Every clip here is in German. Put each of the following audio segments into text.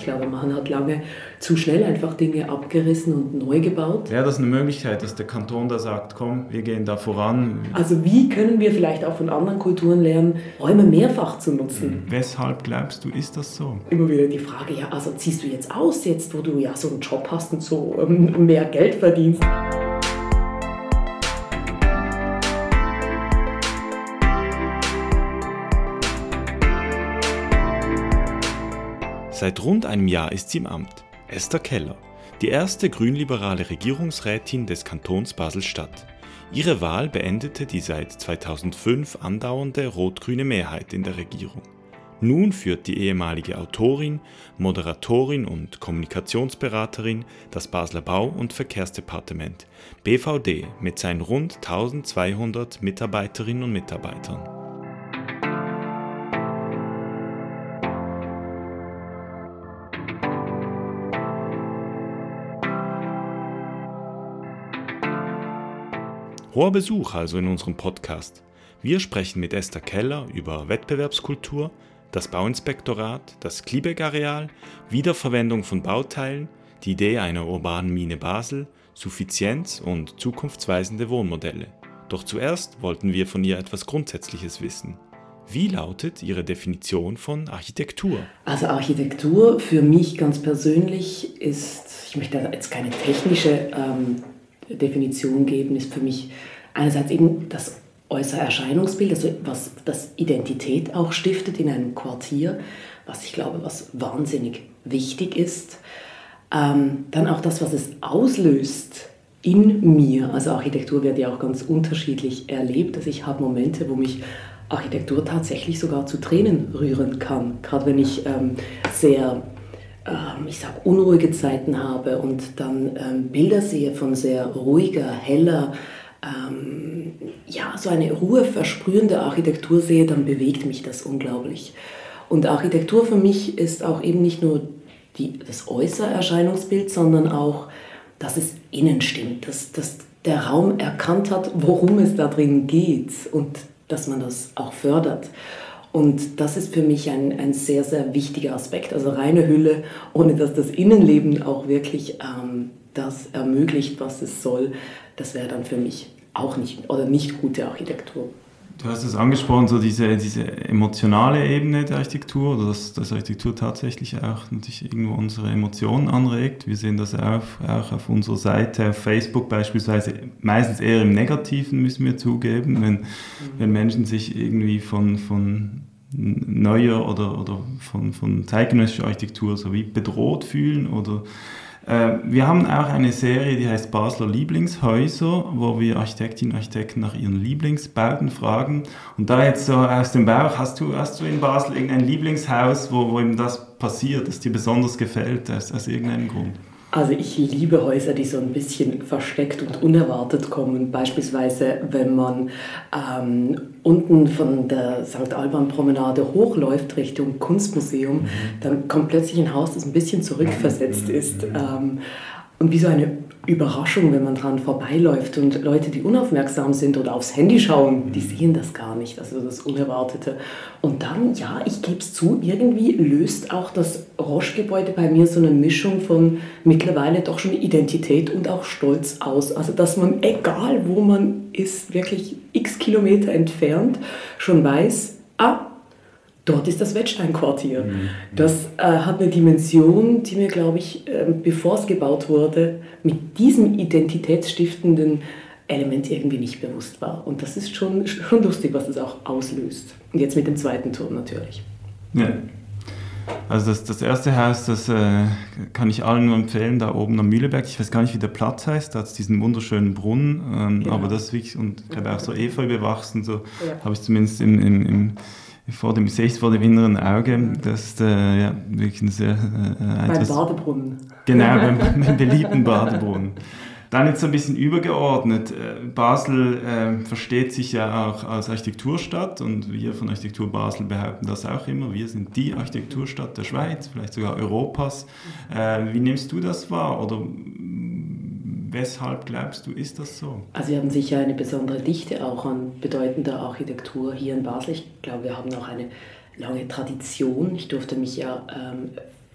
Ich glaube, man hat lange zu schnell einfach Dinge abgerissen und neu gebaut. Wäre das eine Möglichkeit, dass der Kanton da sagt, komm, wir gehen da voran? Also wie können wir vielleicht auch von anderen Kulturen lernen, Räume mehrfach zu nutzen? Weshalb glaubst du, ist das so? Immer wieder die Frage, ja, also ziehst du jetzt aus, jetzt wo du ja so einen Job hast und so ähm, mehr Geld verdienst? Seit rund einem Jahr ist sie im Amt. Esther Keller, die erste grünliberale Regierungsrätin des Kantons Basel-Stadt. Ihre Wahl beendete die seit 2005 andauernde rot-grüne Mehrheit in der Regierung. Nun führt die ehemalige Autorin, Moderatorin und Kommunikationsberaterin das Basler Bau- und Verkehrsdepartement BVD mit seinen rund 1200 Mitarbeiterinnen und Mitarbeitern. Hoher Besuch also in unserem Podcast. Wir sprechen mit Esther Keller über Wettbewerbskultur, das Bauinspektorat, das Kliebeck-Areal, Wiederverwendung von Bauteilen, die Idee einer urbanen Mine Basel, Suffizienz und zukunftsweisende Wohnmodelle. Doch zuerst wollten wir von ihr etwas Grundsätzliches wissen. Wie lautet Ihre Definition von Architektur? Also Architektur für mich ganz persönlich ist, ich möchte jetzt keine technische ähm, Definition geben, ist für mich einerseits eben das äußere Erscheinungsbild, also was das Identität auch stiftet in einem Quartier, was ich glaube, was wahnsinnig wichtig ist. Ähm, dann auch das, was es auslöst in mir. Also Architektur wird ja auch ganz unterschiedlich erlebt. Also ich habe Momente, wo mich Architektur tatsächlich sogar zu Tränen rühren kann. Gerade wenn ich ähm, sehr ich sag, unruhige Zeiten habe und dann ähm, Bilder sehe von sehr ruhiger, heller, ähm, ja, so eine Ruhe versprühende Architektur sehe, dann bewegt mich das unglaublich. Und Architektur für mich ist auch eben nicht nur die, das äußere Erscheinungsbild, sondern auch, dass es innen stimmt, dass, dass der Raum erkannt hat, worum es da drin geht und dass man das auch fördert. Und das ist für mich ein, ein sehr, sehr wichtiger Aspekt. Also reine Hülle, ohne dass das Innenleben auch wirklich ähm, das ermöglicht, was es soll, das wäre dann für mich auch nicht oder nicht gute Architektur. Du hast es angesprochen, so diese, diese emotionale Ebene der Architektur, oder dass, dass Architektur tatsächlich auch natürlich irgendwo unsere Emotionen anregt. Wir sehen das auch, auch auf unserer Seite, auf Facebook beispielsweise, meistens eher im Negativen, müssen wir zugeben, wenn, mhm. wenn Menschen sich irgendwie von, von neuer oder, oder von, von zeitgenössischer Architektur so wie bedroht fühlen oder wir haben auch eine Serie, die heißt Basler Lieblingshäuser, wo wir Architektinnen und Architekten nach ihren Lieblingsbauten fragen. Und da jetzt so aus dem Bauch, hast du, hast du in Basel irgendein Lieblingshaus, wo, wo eben das passiert, das dir besonders gefällt, aus, aus irgendeinem Grund? Also ich liebe Häuser, die so ein bisschen versteckt und unerwartet kommen. Beispielsweise, wenn man ähm, unten von der St. Alban Promenade hochläuft Richtung Kunstmuseum, mhm. dann kommt plötzlich ein Haus, das ein bisschen zurückversetzt mhm. ist. Ähm, und wie so eine Überraschung, wenn man dran vorbeiläuft und Leute, die unaufmerksam sind oder aufs Handy schauen, die sehen das gar nicht, also das Unerwartete. Und dann, ja, ich gebe es zu, irgendwie löst auch das Roche-Gebäude bei mir so eine Mischung von mittlerweile doch schon Identität und auch Stolz aus. Also dass man, egal wo man ist, wirklich x Kilometer entfernt, schon weiß, ah, dort ist das Wettstein-Quartier. Mhm. Das äh, hat eine Dimension, die mir, glaube ich, äh, bevor es gebaut wurde, mit diesem identitätsstiftenden Element irgendwie nicht bewusst war. Und das ist schon, schon lustig, was das auch auslöst. Und jetzt mit dem zweiten Turm natürlich. Ja. Also das, das erste Haus, das äh, kann ich allen nur empfehlen, da oben am Mühleberg. Ich weiß gar nicht, wie der Platz heißt, da hat es diesen wunderschönen Brunnen, ähm, ja. aber das ist wirklich, und ich habe auch so Efeu bewachsen, so ja. habe ich zumindest im, im, im vor dem, sehe ich vor dem inneren Auge, das ist äh, ja, wirklich ein sehr... Äh, beim Badebrunnen. Genau, beim, beim beliebten Badebrunnen. Dann jetzt ein bisschen übergeordnet. Äh, Basel äh, versteht sich ja auch als Architekturstadt und wir von Architektur Basel behaupten das auch immer. Wir sind die Architekturstadt der Schweiz, vielleicht sogar Europas. Äh, wie nimmst du das wahr oder weshalb glaubst du, ist das so? Also wir haben sicher eine besondere Dichte auch an bedeutender Architektur hier in Basel. Ich glaube, wir haben auch eine lange Tradition. Ich durfte mich ja ähm,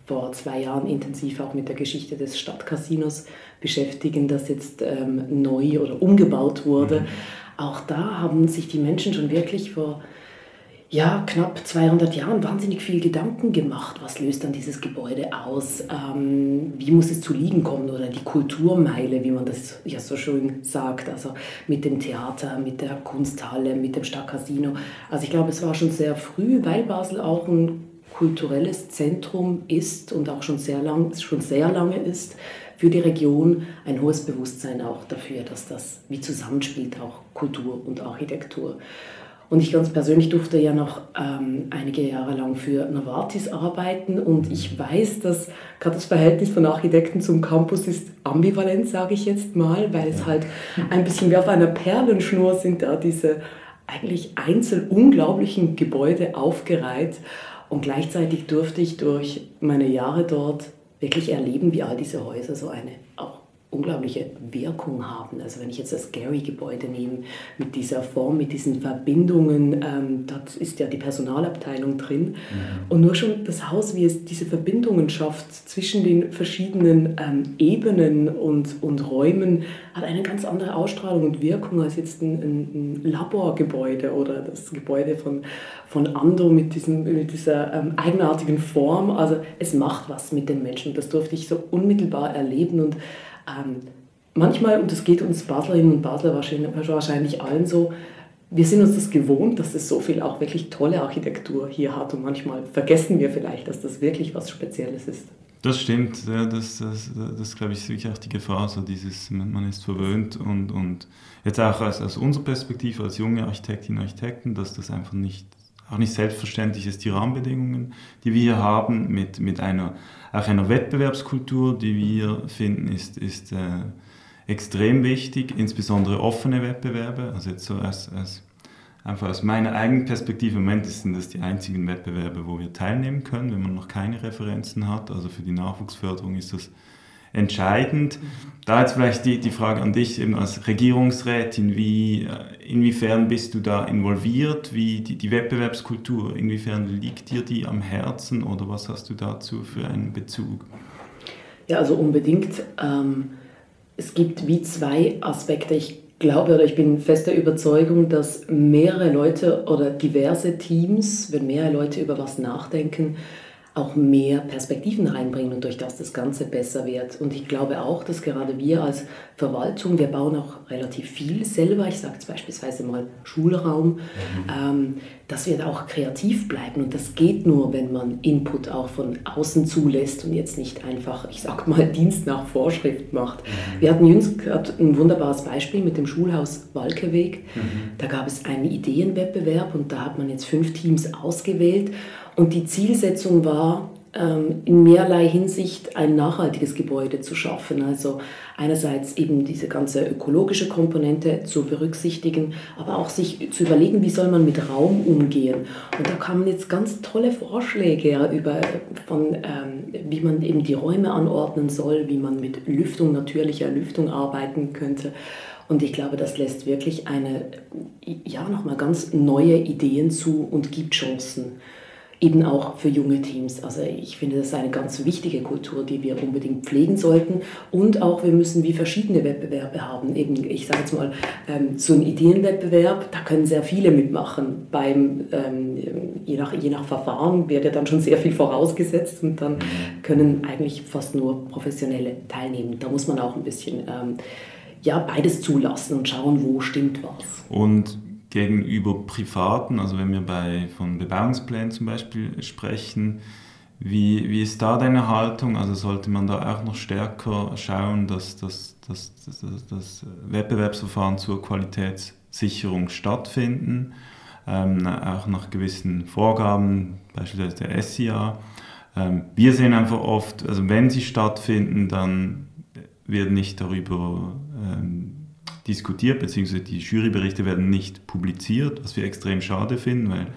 vor zwei Jahren intensiv auch mit der Geschichte des Stadtcasinos beschäftigen, das jetzt ähm, neu oder umgebaut wurde. Mhm. Auch da haben sich die Menschen schon wirklich vor ja, knapp 200 Jahren wahnsinnig viel Gedanken gemacht. Was löst dann dieses Gebäude aus? Ähm, wie muss es zu liegen kommen? Oder die Kulturmeile, wie man das ja so schön sagt. Also mit dem Theater, mit der Kunsthalle, mit dem Stadtcasino. Also ich glaube, es war schon sehr früh, weil Basel auch ein kulturelles Zentrum ist und auch schon sehr, lang, schon sehr lange ist, für die Region ein hohes Bewusstsein auch dafür, dass das wie zusammenspielt, auch Kultur und Architektur. Und ich ganz persönlich durfte ja noch ähm, einige Jahre lang für Novartis arbeiten. Und ich weiß, dass gerade das Verhältnis von Architekten zum Campus ist ambivalent, sage ich jetzt mal, weil es halt ein bisschen wie auf einer Perlenschnur sind da diese eigentlich einzeln unglaublichen Gebäude aufgereiht. Und gleichzeitig durfte ich durch meine Jahre dort wirklich erleben, wie all diese Häuser so eine auch unglaubliche Wirkung haben. Also wenn ich jetzt das Gary-Gebäude nehme, mit dieser Form, mit diesen Verbindungen, ähm, dort ist ja die Personalabteilung drin. Mhm. Und nur schon das Haus, wie es diese Verbindungen schafft zwischen den verschiedenen ähm, Ebenen und, und Räumen, hat eine ganz andere Ausstrahlung und Wirkung als jetzt ein, ein Laborgebäude oder das Gebäude von, von Ando mit, diesem, mit dieser ähm, eigenartigen Form. Also es macht was mit den Menschen. Das durfte ich so unmittelbar erleben und ähm, manchmal, und das geht uns Baslerinnen und Basler wahrscheinlich, allen so, wir sind uns das gewohnt, dass es so viel auch wirklich tolle Architektur hier hat. Und manchmal vergessen wir vielleicht, dass das wirklich was Spezielles ist. Das stimmt, ja, das, das, das glaube ich ist wirklich auch die Gefahr, so dieses, man ist verwöhnt und, und jetzt auch aus, aus unserer Perspektive als junge Architektinnen und Architekten, dass das einfach nicht, auch nicht selbstverständlich ist, die Rahmenbedingungen, die wir hier haben, mit, mit einer auch einer Wettbewerbskultur, die wir finden, ist, ist äh, extrem wichtig, insbesondere offene Wettbewerbe. Also jetzt so als, als, einfach aus meiner eigenen Perspektive, im Moment sind das die einzigen Wettbewerbe, wo wir teilnehmen können, wenn man noch keine Referenzen hat. Also für die Nachwuchsförderung ist das entscheidend. Da jetzt vielleicht die, die Frage an dich eben als Regierungsrätin, wie, äh, inwiefern bist du da involviert, wie die, die Wettbewerbskultur, inwiefern liegt dir die am Herzen oder was hast du dazu für einen Bezug? Ja, also unbedingt. Ähm, es gibt wie zwei Aspekte. Ich glaube oder ich bin fester Überzeugung, dass mehrere Leute oder diverse Teams, wenn mehrere Leute über was nachdenken, auch mehr Perspektiven reinbringen und durch das das Ganze besser wird. Und ich glaube auch, dass gerade wir als Verwaltung, wir bauen auch relativ viel selber, ich sage jetzt beispielsweise mal Schulraum, mhm. ähm, dass wir da auch kreativ bleiben. Und das geht nur, wenn man Input auch von außen zulässt und jetzt nicht einfach, ich sage mal, Dienst nach Vorschrift macht. Mhm. Wir hatten jüngst ein wunderbares Beispiel mit dem Schulhaus Walkeweg. Mhm. Da gab es einen Ideenwettbewerb und da hat man jetzt fünf Teams ausgewählt. Und die Zielsetzung war, ähm, in mehrerlei Hinsicht ein nachhaltiges Gebäude zu schaffen. Also einerseits eben diese ganze ökologische Komponente zu berücksichtigen, aber auch sich zu überlegen, wie soll man mit Raum umgehen. Und da kamen jetzt ganz tolle Vorschläge über, von, ähm, wie man eben die Räume anordnen soll, wie man mit Lüftung, natürlicher Lüftung arbeiten könnte. Und ich glaube, das lässt wirklich eine, ja, nochmal ganz neue Ideen zu und gibt Chancen eben auch für junge Teams. Also ich finde, das ist eine ganz wichtige Kultur, die wir unbedingt pflegen sollten. Und auch wir müssen wie verschiedene Wettbewerbe haben. Eben, ich sage jetzt mal, ähm, so ein Ideenwettbewerb, da können sehr viele mitmachen. Beim, ähm, je, nach, je nach Verfahren wird ja dann schon sehr viel vorausgesetzt und dann können eigentlich fast nur Professionelle teilnehmen. Da muss man auch ein bisschen ähm, ja, beides zulassen und schauen, wo stimmt was. Und gegenüber Privaten, also wenn wir bei, von Bebauungsplänen zum Beispiel sprechen, wie, wie ist da deine Haltung? Also sollte man da auch noch stärker schauen, dass das, das, das, das Wettbewerbsverfahren zur Qualitätssicherung stattfinden, ähm, auch nach gewissen Vorgaben, beispielsweise der SIA. Ähm, wir sehen einfach oft, also wenn sie stattfinden, dann wird nicht darüber ähm, diskutiert, beziehungsweise die Juryberichte werden nicht publiziert, was wir extrem schade finden, weil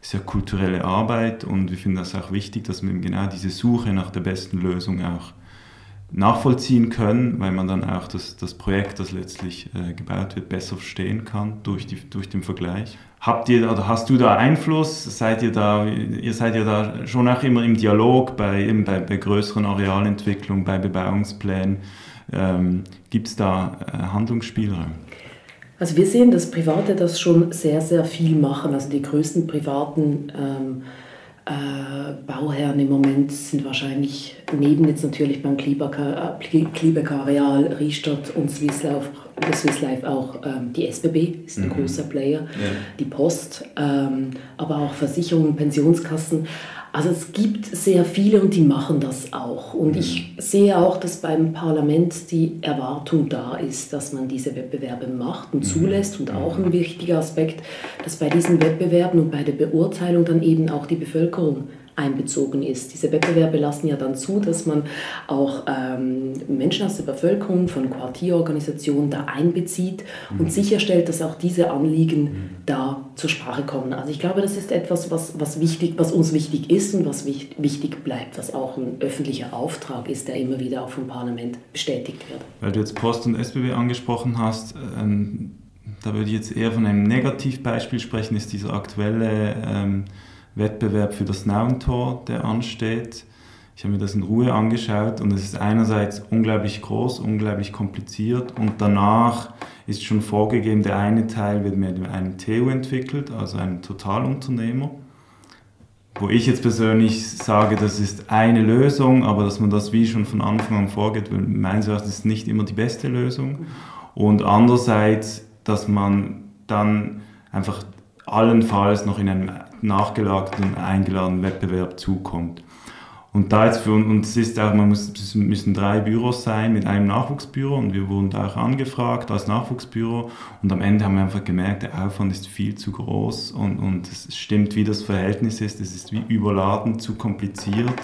es ist ja kulturelle Arbeit und wir finden das auch wichtig, dass man genau diese Suche nach der besten Lösung auch nachvollziehen können, weil man dann auch das, das Projekt, das letztlich äh, gebaut wird, besser verstehen kann durch, die, durch den Vergleich. Habt ihr oder hast du da Einfluss? Seid ihr da, ihr seid ja da schon auch immer im Dialog bei, bei, bei größeren Arealentwicklungen, bei Bebauungsplänen. Ähm, Gibt es da äh, Handlungsspielraum? Also wir sehen, dass Private das schon sehr, sehr viel machen. Also die größten privaten ähm, äh, Bauherren im Moment sind wahrscheinlich neben jetzt natürlich beim Kliebecker Areal, Riestadt und Swiss Life, Swiss Life auch ähm, die SBB, ist ein mhm. großer Player, ja. die Post, ähm, aber auch Versicherungen, Pensionskassen. Also es gibt sehr viele und die machen das auch. Und mhm. ich sehe auch, dass beim Parlament die Erwartung da ist, dass man diese Wettbewerbe macht und mhm. zulässt. Und auch ein wichtiger Aspekt, dass bei diesen Wettbewerben und bei der Beurteilung dann eben auch die Bevölkerung einbezogen ist. Diese Wettbewerbe lassen ja dann zu, dass man auch ähm, Menschen aus der Bevölkerung von Quartierorganisationen da einbezieht mhm. und sicherstellt, dass auch diese Anliegen mhm. da zur Sprache kommen. Also ich glaube, das ist etwas, was, was, wichtig, was uns wichtig ist und was wichtig bleibt, was auch ein öffentlicher Auftrag ist, der immer wieder auch vom Parlament bestätigt wird. Weil du jetzt Post und SBB angesprochen hast, ähm, da würde ich jetzt eher von einem Negativbeispiel sprechen, ist dieser aktuelle ähm, Wettbewerb für das Nauentor, der ansteht. Ich habe mir das in Ruhe angeschaut und es ist einerseits unglaublich groß, unglaublich kompliziert und danach ist schon vorgegeben, der eine Teil wird mit einem TU entwickelt, also einem Totalunternehmer. Wo ich jetzt persönlich sage, das ist eine Lösung, aber dass man das wie schon von Anfang an vorgeht, weil meines Erachtens ist nicht immer die beste Lösung. Und andererseits, dass man dann einfach allenfalls noch in einem nachgelagerten, eingeladenen Wettbewerb zukommt. Und da jetzt für uns ist auch, man muss, es müssen drei Büros sein mit einem Nachwuchsbüro und wir wurden da auch angefragt als Nachwuchsbüro und am Ende haben wir einfach gemerkt, der Aufwand ist viel zu groß und, und es stimmt, wie das Verhältnis ist, es ist wie überladen, zu kompliziert.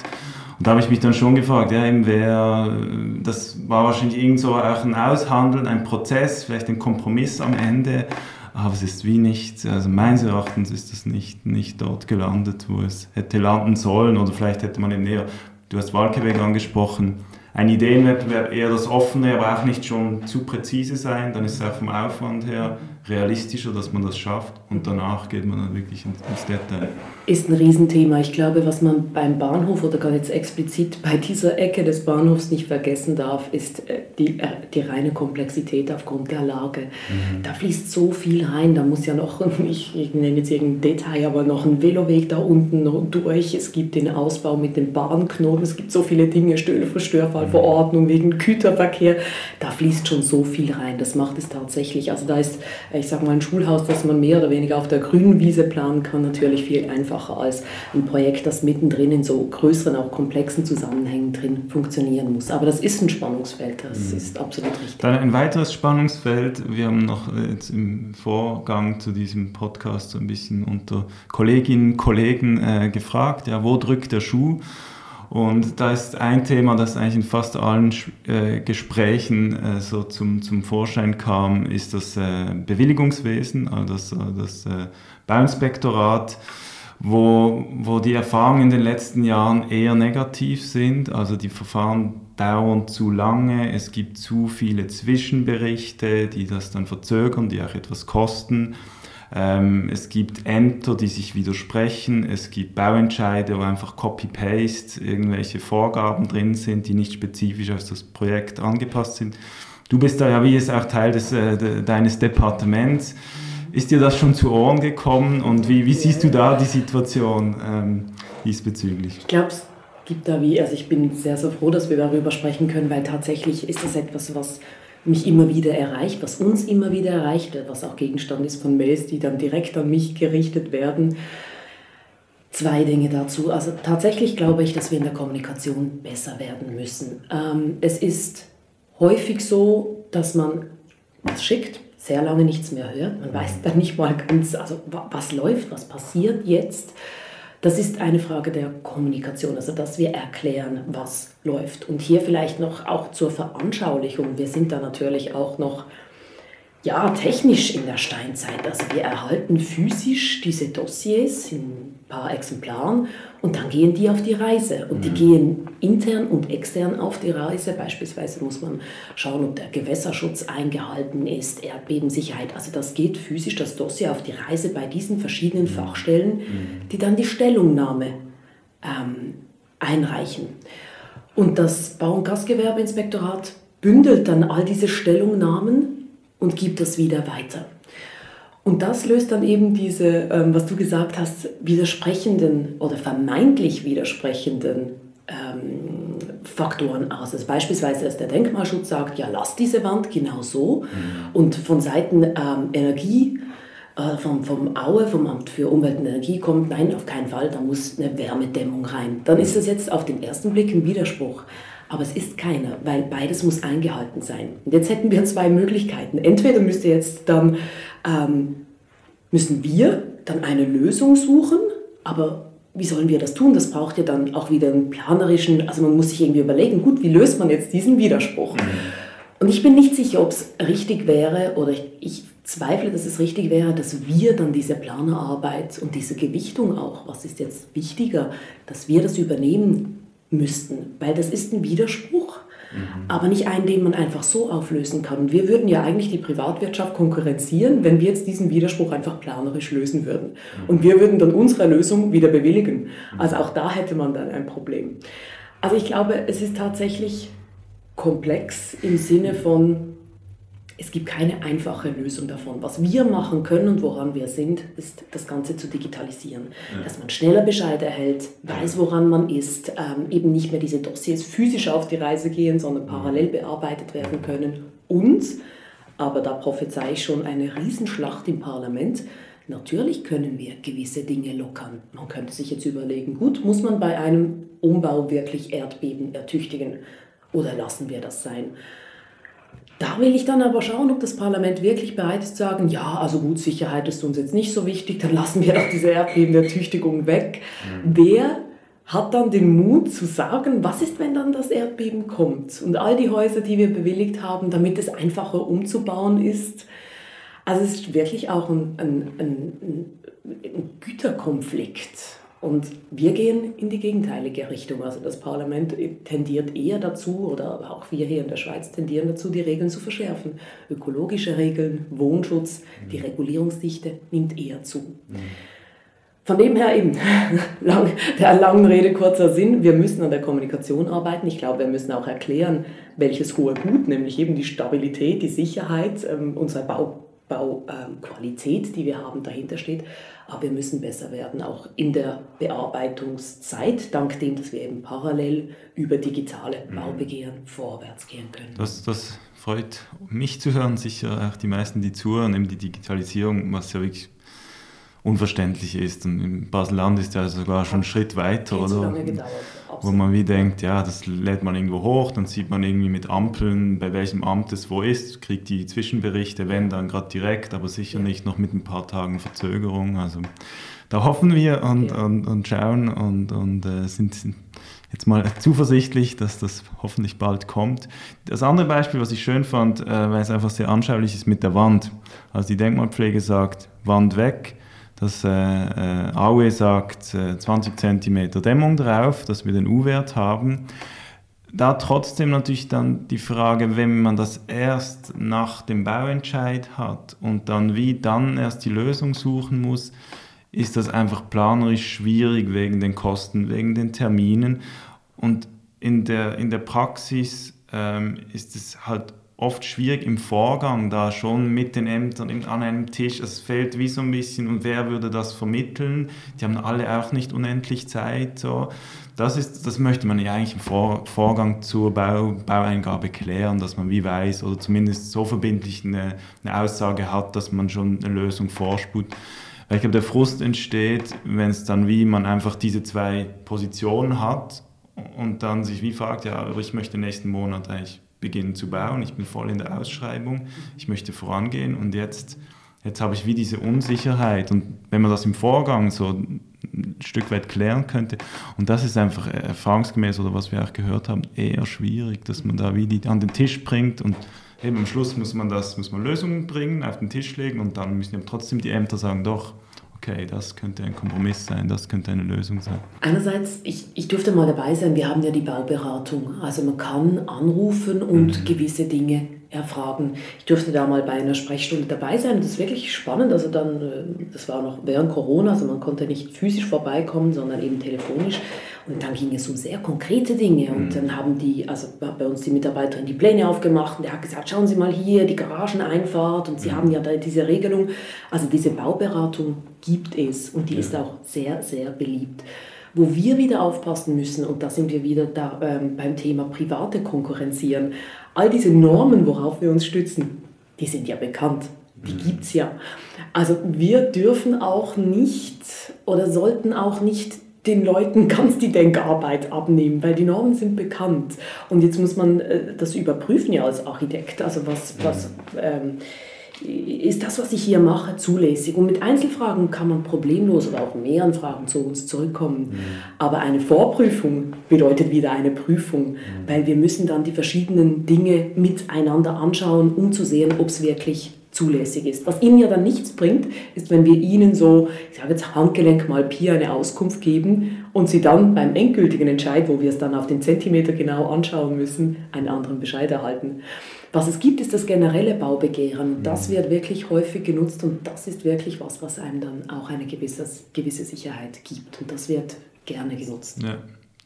Und da habe ich mich dann schon gefragt, ja, eben wer, das war wahrscheinlich irgend so auch ein Aushandeln, ein Prozess, vielleicht ein Kompromiss am Ende aber es ist wie nicht, also meines Erachtens ist es nicht, nicht dort gelandet, wo es hätte landen sollen oder vielleicht hätte man eben eher, du hast Walkeweg angesprochen, ein Ideenwettbewerb eher das offene, aber auch nicht schon zu präzise sein, dann ist es auch vom Aufwand her realistischer, dass man das schafft und danach geht man dann wirklich ins Detail. Ist ein Riesenthema. Ich glaube, was man beim Bahnhof oder gar jetzt explizit bei dieser Ecke des Bahnhofs nicht vergessen darf, ist äh, die, äh, die reine Komplexität aufgrund der Lage. Mhm. Da fließt so viel rein, da muss ja noch, ich, ich nenne jetzt irgendein Detail, aber noch ein Veloweg da unten durch, es gibt den Ausbau mit den Bahnknoten, es gibt so viele Dinge, Störfallverordnung mhm. wegen Güterverkehr, da fließt schon so viel rein, das macht es tatsächlich. Also da ist ich sage mal, ein Schulhaus, das man mehr oder weniger auf der grünen Wiese planen kann, natürlich viel einfacher als ein Projekt, das mittendrin in so größeren, auch komplexen Zusammenhängen drin funktionieren muss. Aber das ist ein Spannungsfeld, das mhm. ist absolut richtig. Dann ein weiteres Spannungsfeld, wir haben noch jetzt im Vorgang zu diesem Podcast so ein bisschen unter Kolleginnen und Kollegen äh, gefragt, ja, wo drückt der Schuh? Und da ist ein Thema, das eigentlich in fast allen äh, Gesprächen äh, so zum, zum Vorschein kam, ist das äh, Bewilligungswesen, also das, äh, das äh, Bauinspektorat, wo, wo die Erfahrungen in den letzten Jahren eher negativ sind. Also die Verfahren dauern zu lange, es gibt zu viele Zwischenberichte, die das dann verzögern, die auch etwas kosten. Ähm, es gibt Ämter, die sich widersprechen. Es gibt Bauentscheide, wo einfach Copy-Paste irgendwelche Vorgaben drin sind, die nicht spezifisch auf das Projekt angepasst sind. Du bist da ja wie es auch Teil des, äh, de, deines Departements. Ist dir das schon zu Ohren gekommen und wie, wie siehst du da die Situation ähm, diesbezüglich? Ich glaube, es gibt da wie, also ich bin sehr, sehr froh, dass wir darüber sprechen können, weil tatsächlich ist das etwas, was mich immer wieder erreicht, was uns immer wieder erreicht, was auch Gegenstand ist von Mails, die dann direkt an mich gerichtet werden. Zwei Dinge dazu. Also tatsächlich glaube ich, dass wir in der Kommunikation besser werden müssen. Ähm, es ist häufig so, dass man was schickt, sehr lange nichts mehr hört. Man weiß dann nicht mal ganz, also was läuft, was passiert jetzt. Das ist eine Frage der Kommunikation, also dass wir erklären, was läuft. Und hier vielleicht noch auch zur Veranschaulichung. Wir sind da natürlich auch noch Ja, technisch in der Steinzeit. Also wir erhalten physisch diese Dossiers in ein paar Exemplaren und dann gehen die auf die Reise. Und die mhm. gehen intern und extern auf die Reise. Beispielsweise muss man schauen, ob der Gewässerschutz eingehalten ist, Erdbebensicherheit. Also das geht physisch, das Dossier auf die Reise bei diesen verschiedenen mhm. Fachstellen, mhm. die dann die Stellungnahme ähm, einreichen. Und das Bau- und Gastgewerbeinspektorat bündelt dann all diese Stellungnahmen und gibt das wieder weiter. Und das löst dann eben diese, ähm, was du gesagt hast, widersprechenden oder vermeintlich widersprechenden ähm, Faktoren aus. Also beispielsweise, dass der Denkmalschutz sagt, ja, lass diese Wand genau so. Mhm. Und von Seiten ähm, Energie, äh, vom, vom Aue, vom Amt für Umwelt und Energie kommt, nein, auf keinen Fall, da muss eine Wärmedämmung rein. Dann ist das jetzt auf den ersten Blick ein Widerspruch. Aber es ist keiner, weil beides muss eingehalten sein. Und jetzt hätten wir zwei Möglichkeiten. Entweder müsste jetzt dann, ähm, müssen wir dann eine Lösung suchen, aber wie sollen wir das tun? Das braucht ja dann auch wieder einen planerischen, also man muss sich irgendwie überlegen, gut, wie löst man jetzt diesen Widerspruch? Mhm. Und ich bin nicht sicher, ob es richtig wäre oder ich, ich zweifle, dass es richtig wäre, dass wir dann diese Planerarbeit und diese Gewichtung auch, was ist jetzt wichtiger, dass wir das übernehmen müssten, weil das ist ein Widerspruch, mhm. aber nicht einen, den man einfach so auflösen kann. wir würden ja eigentlich die Privatwirtschaft konkurrenzieren, wenn wir jetzt diesen Widerspruch einfach planerisch lösen würden. Mhm. Und wir würden dann unsere Lösung wieder bewilligen. Also auch da hätte man dann ein Problem. Also ich glaube, es ist tatsächlich komplex im Sinne von, es gibt keine einfache Lösung davon. Was wir machen können und woran wir sind, ist das Ganze zu digitalisieren. Ja. Dass man schneller Bescheid erhält, weiß, woran man ist, ähm, eben nicht mehr diese Dossiers physisch auf die Reise gehen, sondern parallel bearbeitet werden können. Und, aber da prophezei ich schon eine Riesenschlacht im Parlament, natürlich können wir gewisse Dinge lockern. Man könnte sich jetzt überlegen, gut, muss man bei einem Umbau wirklich Erdbeben ertüchtigen oder lassen wir das sein? Da will ich dann aber schauen, ob das Parlament wirklich bereit ist zu sagen, ja, also gut, Sicherheit ist uns jetzt nicht so wichtig, dann lassen wir doch diese Erdbebenertüchtigung weg. Mhm. Wer hat dann den Mut zu sagen, was ist, wenn dann das Erdbeben kommt und all die Häuser, die wir bewilligt haben, damit es einfacher umzubauen ist. Also es ist wirklich auch ein, ein, ein, ein Güterkonflikt. Und wir gehen in die gegenteilige Richtung. Also das Parlament tendiert eher dazu, oder auch wir hier in der Schweiz tendieren dazu, die Regeln zu verschärfen. Ökologische Regeln, Wohnschutz, mhm. die Regulierungsdichte nimmt eher zu. Mhm. Von dem her eben, lang, der langen Rede kurzer Sinn, wir müssen an der Kommunikation arbeiten. Ich glaube, wir müssen auch erklären, welches hohe Gut, nämlich eben die Stabilität, die Sicherheit, ähm, unserer Bau, Bauqualität, die wir haben, dahinter steht. Aber wir müssen besser werden, auch in der Bearbeitungszeit, dank dem, dass wir eben parallel über digitale mhm. Baubegehren vorwärts gehen können. Das, das freut mich zu hören, sicher auch die meisten, die zuhören, eben die Digitalisierung, was ja wirklich unverständlich ist. Und in Basel-Land ist ja sogar schon einen Schritt weiter, oder? Lange gedauert. Wo man wie denkt, ja, das lädt man irgendwo hoch, dann sieht man irgendwie mit Ampeln, bei welchem Amt es wo ist, kriegt die Zwischenberichte, wenn dann gerade direkt, aber sicher ja. nicht noch mit ein paar Tagen Verzögerung. Also da hoffen wir und, ja. und, und schauen und, und äh, sind, sind jetzt mal zuversichtlich, dass das hoffentlich bald kommt. Das andere Beispiel, was ich schön fand, äh, weil es einfach sehr anschaulich ist mit der Wand. Also die Denkmalpflege sagt, Wand weg, das äh, äh, Aue sagt äh, 20 cm Dämmung drauf, dass wir den U-Wert haben. Da trotzdem natürlich dann die Frage, wenn man das erst nach dem Bauentscheid hat und dann wie dann erst die Lösung suchen muss, ist das einfach planerisch schwierig wegen den Kosten, wegen den Terminen. Und in der, in der Praxis ähm, ist es halt oft schwierig im Vorgang, da schon mit den Ämtern an einem Tisch, es fällt wie so ein bisschen, und wer würde das vermitteln? Die haben alle auch nicht unendlich Zeit. So. Das, ist, das möchte man ja eigentlich im Vor Vorgang zur Bau Baueingabe klären, dass man wie weiß oder zumindest so verbindlich eine, eine Aussage hat, dass man schon eine Lösung vorsput. Weil ich glaube, der Frust entsteht, wenn es dann wie man einfach diese zwei Positionen hat und dann sich wie fragt, ja, aber ich möchte nächsten Monat eigentlich beginnen zu bauen, ich bin voll in der Ausschreibung, ich möchte vorangehen. Und jetzt, jetzt habe ich wie diese Unsicherheit. Und wenn man das im Vorgang so ein Stück weit klären könnte und das ist einfach erfahrungsgemäß oder was wir auch gehört haben, eher schwierig, dass man da wie die an den Tisch bringt. Und eben am Schluss muss man das, muss man Lösungen bringen, auf den Tisch legen. Und dann müssen ja trotzdem die Ämter sagen, doch, okay, das könnte ein Kompromiss sein, das könnte eine Lösung sein. Einerseits, ich, ich durfte mal dabei sein, wir haben ja die Bauberatung. Also man kann anrufen und mhm. gewisse Dinge erfragen. Ich durfte da mal bei einer Sprechstunde dabei sein. Das ist wirklich spannend. Also dann, äh, das war noch während Corona, also man konnte nicht physisch vorbeikommen, sondern eben telefonisch. Und dann ging es um sehr konkrete Dinge. Und mhm. dann haben die, also bei uns die Mitarbeiterin die Pläne aufgemacht und der hat gesagt, schauen Sie mal hier, die Garageneinfahrt und Sie mhm. haben ja da diese Regelung. Also diese Bauberatung gibt es und die ja. ist auch sehr, sehr beliebt. Wo wir wieder aufpassen müssen, und da sind wir wieder da, ähm, beim Thema private Konkurrenzieren, all diese Normen, worauf wir uns stützen, die sind ja bekannt. Die mhm. gibt es ja. Also wir dürfen auch nicht oder sollten auch nicht den Leuten ganz die Denkarbeit abnehmen, weil die Normen sind bekannt. Und jetzt muss man äh, das überprüfen ja als Architekt. Also was, was ähm, ist das, was ich hier mache, zulässig? Und mit Einzelfragen kann man problemlos oder auch mehreren Fragen zu uns zurückkommen. Mhm. Aber eine Vorprüfung bedeutet wieder eine Prüfung, mhm. weil wir müssen dann die verschiedenen Dinge miteinander anschauen, um zu sehen, ob es wirklich zulässig ist. Was Ihnen ja dann nichts bringt, ist, wenn wir Ihnen so, ich sage jetzt Handgelenk mal Pi eine Auskunft geben und Sie dann beim endgültigen Entscheid, wo wir es dann auf den Zentimeter genau anschauen müssen, einen anderen Bescheid erhalten. Was es gibt, ist das generelle Baubegehren. Das mhm. wird wirklich häufig genutzt und das ist wirklich was, was einem dann auch eine gewisse, gewisse Sicherheit gibt. Und das wird gerne genutzt. Ja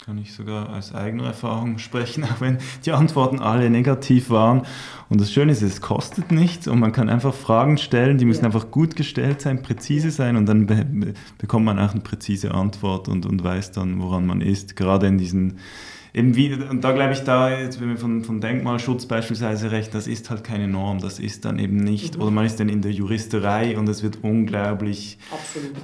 kann ich sogar aus eigener Erfahrung sprechen, auch wenn die Antworten alle negativ waren. Und das Schöne ist, es kostet nichts und man kann einfach Fragen stellen, die müssen ja. einfach gut gestellt sein, präzise sein und dann be bekommt man auch eine präzise Antwort und, und weiß dann, woran man ist. Gerade in diesen eben wie, und da glaube ich, da, jetzt, wenn wir von, von Denkmalschutz beispielsweise recht, das ist halt keine Norm, das ist dann eben nicht, mhm. oder man ist dann in der Juristerei und es wird unglaublich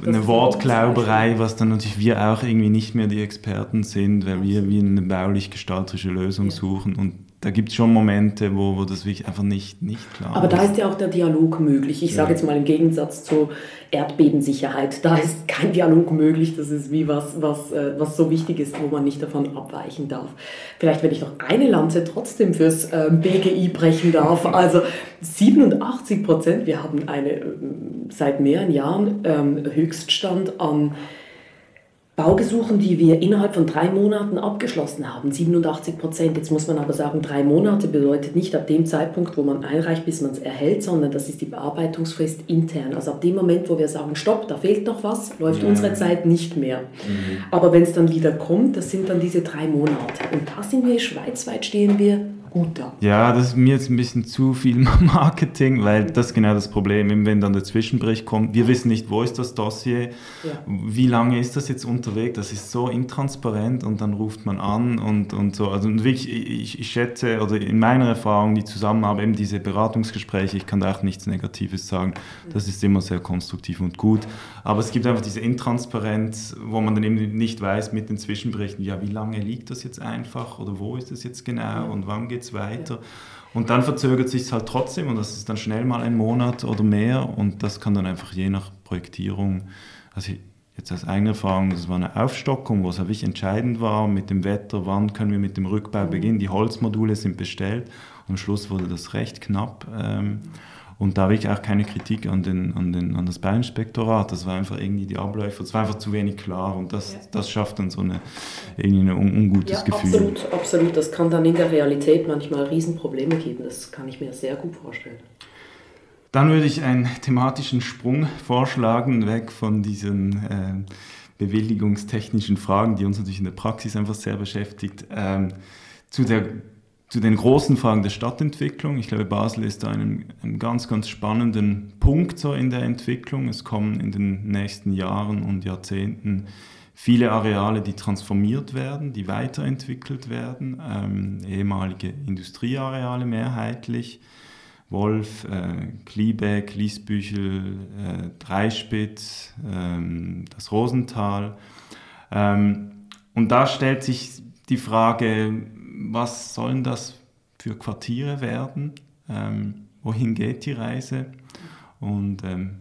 eine Wortglauberei, was dann natürlich wir auch irgendwie nicht mehr die Experten sind, weil wir wie eine baulich-gestalterische Lösung ja. suchen und da gibt es schon Momente, wo, wo das wirklich einfach nicht, nicht klar Aber ist. Aber da ist ja auch der Dialog möglich. Ich ja. sage jetzt mal im Gegensatz zur Erdbebensicherheit, da ist kein Dialog möglich. Das ist wie was, was, äh, was so wichtig ist, wo man nicht davon abweichen darf. Vielleicht, wenn ich noch eine Lanze trotzdem fürs äh, BGI brechen darf. Also 87 Prozent, wir haben eine, äh, seit mehreren Jahren ähm, Höchststand an Baugesuchen, die wir innerhalb von drei Monaten abgeschlossen haben, 87 Prozent. Jetzt muss man aber sagen, drei Monate bedeutet nicht ab dem Zeitpunkt, wo man einreicht, bis man es erhält, sondern das ist die Bearbeitungsfrist intern. Also ab dem Moment, wo wir sagen, stopp, da fehlt noch was, läuft ja. unsere Zeit nicht mehr. Mhm. Aber wenn es dann wieder kommt, das sind dann diese drei Monate. Und da sind wir schweizweit, stehen wir gut da. Ja, das ist mir jetzt ein bisschen zu viel Marketing, weil das ist genau das Problem, wenn dann der Zwischenbericht kommt. Wir wissen nicht, wo ist das Dossier, ja. wie lange ist das jetzt unterwegs, das ist so intransparent und dann ruft man an und, und so. Also wirklich, ich, ich schätze, oder in meiner Erfahrung, die Zusammenarbeit, eben diese Beratungsgespräche, ich kann da auch nichts Negatives sagen, das ist immer sehr konstruktiv und gut. Aber es gibt einfach diese Intransparenz, wo man dann eben nicht weiß mit den Zwischenberichten, ja, wie lange liegt das jetzt einfach oder wo ist das jetzt genau und wann geht es weiter. Und dann verzögert sich es halt trotzdem und das ist dann schnell mal ein Monat oder mehr und das kann dann einfach je nach Projektierung, also jetzt aus eigener Erfahrung, das war eine Aufstockung, wo es wirklich entscheidend war mit dem Wetter, wann können wir mit dem Rückbau mhm. beginnen. Die Holzmodule sind bestellt und am Schluss wurde das recht knapp. Ähm, und da habe ich auch keine Kritik an, den, an, den, an das Bauinspektorat. Das war einfach irgendwie die Abläufe, das war einfach zu wenig klar und das, ja. das schafft dann so eine, irgendwie ein un ungutes ja, Gefühl. Absolut, absolut. Das kann dann in der Realität manchmal Riesenprobleme geben. Das kann ich mir sehr gut vorstellen. Dann würde ich einen thematischen Sprung vorschlagen, weg von diesen äh, bewilligungstechnischen Fragen, die uns natürlich in der Praxis einfach sehr beschäftigt, ähm, zu der zu den großen Fragen der Stadtentwicklung. Ich glaube, Basel ist da einen, einen ganz, ganz spannenden Punkt so in der Entwicklung. Es kommen in den nächsten Jahren und Jahrzehnten viele Areale, die transformiert werden, die weiterentwickelt werden, ähm, ehemalige Industrieareale mehrheitlich. Wolf, äh, Kliebeck, Liesbüchel, äh, Dreispitz, äh, das Rosental. Ähm, und da stellt sich die Frage, was sollen das für Quartiere werden? Ähm, wohin geht die Reise? Und ähm,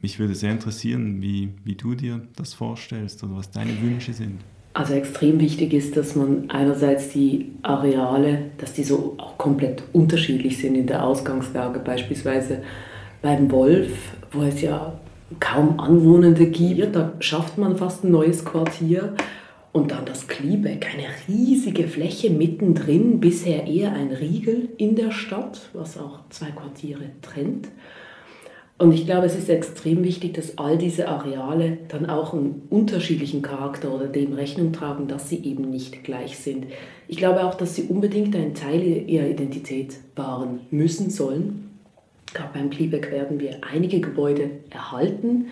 mich würde sehr interessieren, wie, wie du dir das vorstellst oder was deine Wünsche sind. Also extrem wichtig ist, dass man einerseits die Areale, dass die so auch komplett unterschiedlich sind in der Ausgangslage. Beispielsweise beim Wolf, wo es ja kaum Anwohnende gibt, da schafft man fast ein neues Quartier. Und dann das Kliebeck, eine riesige Fläche mittendrin, bisher eher ein Riegel in der Stadt, was auch zwei Quartiere trennt. Und ich glaube, es ist extrem wichtig, dass all diese Areale dann auch einen unterschiedlichen Charakter oder dem Rechnung tragen, dass sie eben nicht gleich sind. Ich glaube auch, dass sie unbedingt einen Teil ihrer Identität wahren müssen sollen. Gerade beim Kliebeck werden wir einige Gebäude erhalten,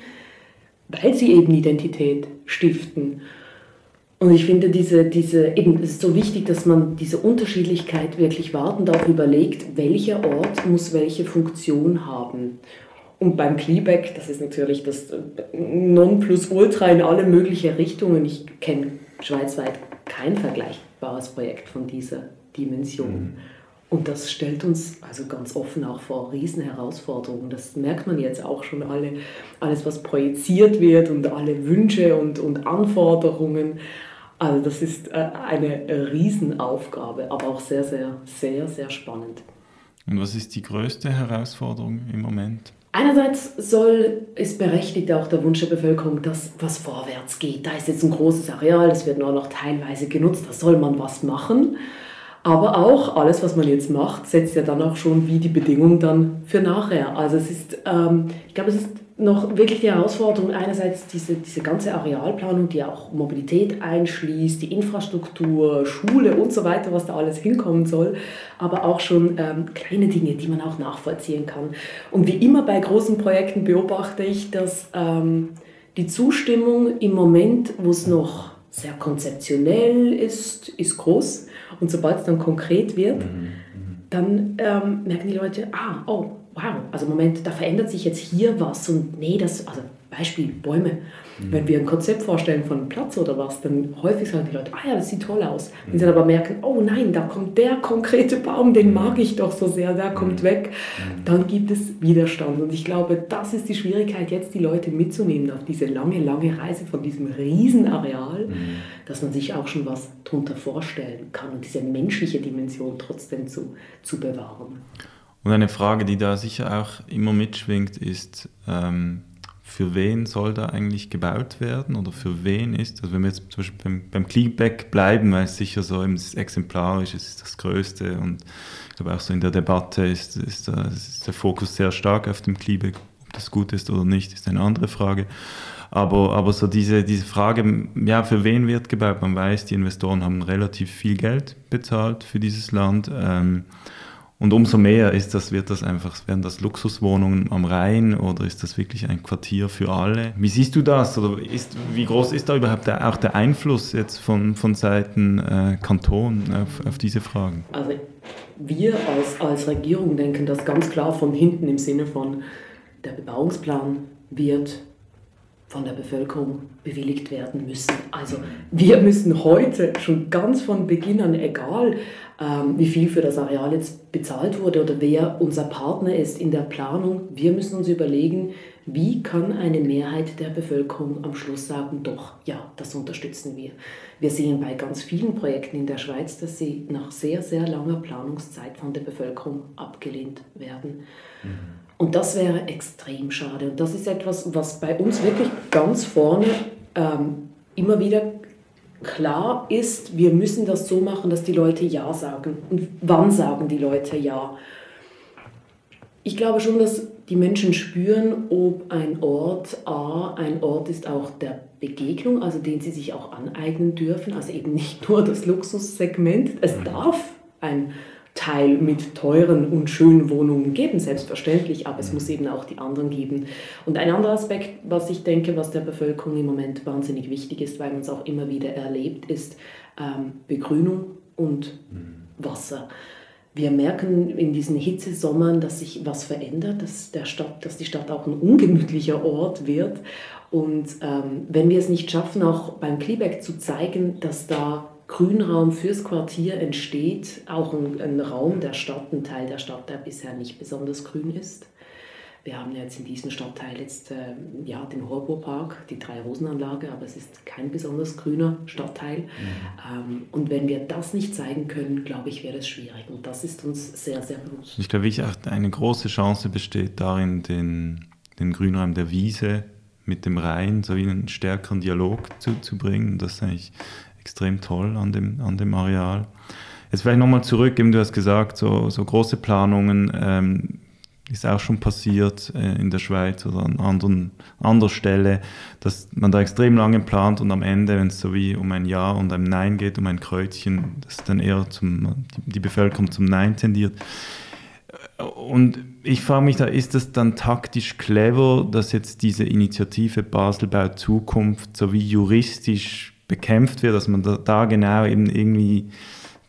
weil sie eben Identität stiften. Und ich finde, diese, diese, eben, es ist so wichtig, dass man diese Unterschiedlichkeit wirklich wartend auch überlegt, welcher Ort muss welche Funktion haben. Und beim Kleeback, das ist natürlich das Nonplusultra in alle möglichen Richtungen. Ich kenne schweizweit kein vergleichbares Projekt von dieser Dimension. Mhm. Und das stellt uns also ganz offen auch vor Riesenherausforderungen. Das merkt man jetzt auch schon alle, alles, was projiziert wird und alle Wünsche und, und Anforderungen. Also das ist äh, eine Riesenaufgabe, aber auch sehr, sehr, sehr, sehr spannend. Und was ist die größte Herausforderung im Moment? Einerseits soll, ist berechtigt auch der Wunsch der Bevölkerung, dass was vorwärts geht. Da ist jetzt ein großes Areal, das wird nur noch teilweise genutzt, da soll man was machen. Aber auch alles, was man jetzt macht, setzt ja dann auch schon wie die Bedingungen dann für nachher. Also es ist, ähm, ich glaube, es ist noch wirklich die Herausforderung, einerseits diese, diese ganze Arealplanung, die auch Mobilität einschließt, die Infrastruktur, Schule und so weiter, was da alles hinkommen soll, aber auch schon ähm, kleine Dinge, die man auch nachvollziehen kann. Und wie immer bei großen Projekten beobachte ich, dass ähm, die Zustimmung im Moment, wo es noch sehr konzeptionell ist, ist groß. Und sobald es dann konkret wird, mhm. mhm. dann ähm, merken die Leute, ah, oh, wow, also Moment, da verändert sich jetzt hier was und nee, das, also Beispiel Bäume. Mhm. Wenn wir ein Konzept vorstellen von Platz oder was, dann häufig sagen die Leute, ah ja, das sieht toll aus. Wenn sie dann aber merken, oh nein, da kommt der konkrete Baum, den mhm. mag ich doch so sehr, der kommt mhm. weg, dann gibt es Widerstand. Und ich glaube, das ist die Schwierigkeit, jetzt die Leute mitzunehmen auf diese lange, lange Reise von diesem Riesenareal, dass man sich auch schon was darunter vorstellen kann und diese menschliche Dimension trotzdem zu, zu bewahren. Und eine Frage, die da sicher auch immer mitschwingt, ist, ähm, für wen soll da eigentlich gebaut werden oder für wen ist, also wenn wir jetzt zum Beispiel beim, beim Cleanback bleiben, weil es sicher so ist exemplarisch, es ist das Größte und ich glaube auch so in der Debatte ist, ist, ist der Fokus sehr stark auf dem Cleanback, ob das gut ist oder nicht, ist eine andere Frage. Aber, aber so diese, diese Frage, ja, für wen wird gebaut? Man weiß, die Investoren haben relativ viel Geld bezahlt für dieses Land. Ähm, und umso mehr ist das, wird das einfach, werden das Luxuswohnungen am Rhein oder ist das wirklich ein Quartier für alle? Wie siehst du das? Oder ist, wie groß ist da überhaupt der, auch der Einfluss jetzt von, von Seiten äh, Kanton auf, auf diese Fragen? Also wir als, als Regierung denken das ganz klar von hinten im Sinne von, der Bebauungsplan wird von der Bevölkerung bewilligt werden müssen. Also wir müssen heute schon ganz von Beginn an, egal wie viel für das Areal jetzt bezahlt wurde oder wer unser Partner ist in der Planung, wir müssen uns überlegen, wie kann eine Mehrheit der Bevölkerung am Schluss sagen, doch, ja, das unterstützen wir. Wir sehen bei ganz vielen Projekten in der Schweiz, dass sie nach sehr, sehr langer Planungszeit von der Bevölkerung abgelehnt werden. Mhm. Und das wäre extrem schade. Und das ist etwas, was bei uns wirklich ganz vorne ähm, immer wieder klar ist, wir müssen das so machen, dass die Leute Ja sagen. Und wann sagen die Leute Ja? Ich glaube schon, dass die Menschen spüren, ob ein Ort A ein Ort ist auch der Begegnung, also den sie sich auch aneignen dürfen, also eben nicht nur das Luxussegment. Es mhm. darf ein Teil mit teuren und schönen Wohnungen geben, selbstverständlich, aber es mhm. muss eben auch die anderen geben. Und ein anderer Aspekt, was ich denke, was der Bevölkerung im Moment wahnsinnig wichtig ist, weil man es auch immer wieder erlebt, ist ähm, Begrünung und mhm. Wasser. Wir merken in diesen Hitzesommern, dass sich was verändert, dass, der Stadt, dass die Stadt auch ein ungemütlicher Ort wird. Und ähm, wenn wir es nicht schaffen, auch beim Klebeck zu zeigen, dass da Grünraum fürs Quartier entsteht, auch ein, ein, Raum der Stadt, ein Teil der Stadt, der bisher nicht besonders grün ist. Wir haben jetzt in diesem Stadtteil jetzt äh, ja, den Horburg-Park, die Drei-Rosen-Anlage, aber es ist kein besonders grüner Stadtteil. Mhm. Ähm, und wenn wir das nicht zeigen können, glaube ich, wäre es schwierig. Und das ist uns sehr, sehr bewusst. Ich glaube, eine große Chance besteht darin, den, den Grünraum der Wiese mit dem Rhein so wie einen stärkeren Dialog zu, zu bringen. Das ist eigentlich extrem toll an dem, an dem Areal. Jetzt vielleicht nochmal zurück, eben du hast gesagt, so, so große Planungen ähm, ist auch schon passiert äh, in der Schweiz oder an anderen, anderer Stelle, dass man da extrem lange plant und am Ende, wenn es so wie um ein Ja und ein Nein geht, um ein Kreuzchen, dass dann eher zum, die, Bevölkerung zum Nein tendiert. Und ich frage mich da, ist das dann taktisch clever, dass jetzt diese Initiative Baselbau Zukunft so wie juristisch bekämpft wird, dass man da, da genau eben irgendwie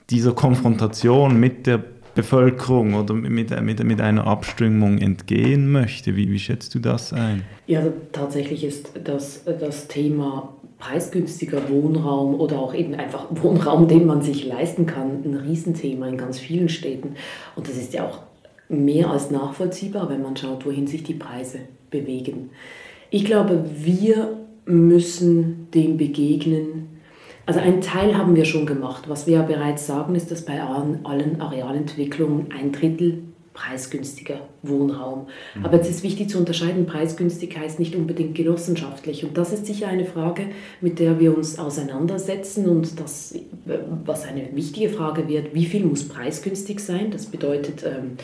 dieser Konfrontation mit der Bevölkerung oder mit, mit, mit einer Abstimmung entgehen möchte. Wie, wie schätzt du das ein? Ja, tatsächlich ist das, das Thema preisgünstiger Wohnraum oder auch eben einfach Wohnraum, den man sich leisten kann, ein Riesenthema in ganz vielen Städten. Und das ist ja auch mehr als nachvollziehbar, wenn man schaut, wohin sich die Preise bewegen. Ich glaube, wir müssen dem begegnen. Also einen Teil haben wir schon gemacht. Was wir ja bereits sagen, ist, dass bei allen Arealentwicklungen ein Drittel preisgünstiger Wohnraum. Mhm. Aber es ist wichtig zu unterscheiden, preisgünstig heißt nicht unbedingt genossenschaftlich. Und das ist sicher eine Frage, mit der wir uns auseinandersetzen und das, was eine wichtige Frage wird, wie viel muss preisgünstig sein? Das bedeutet, ähm,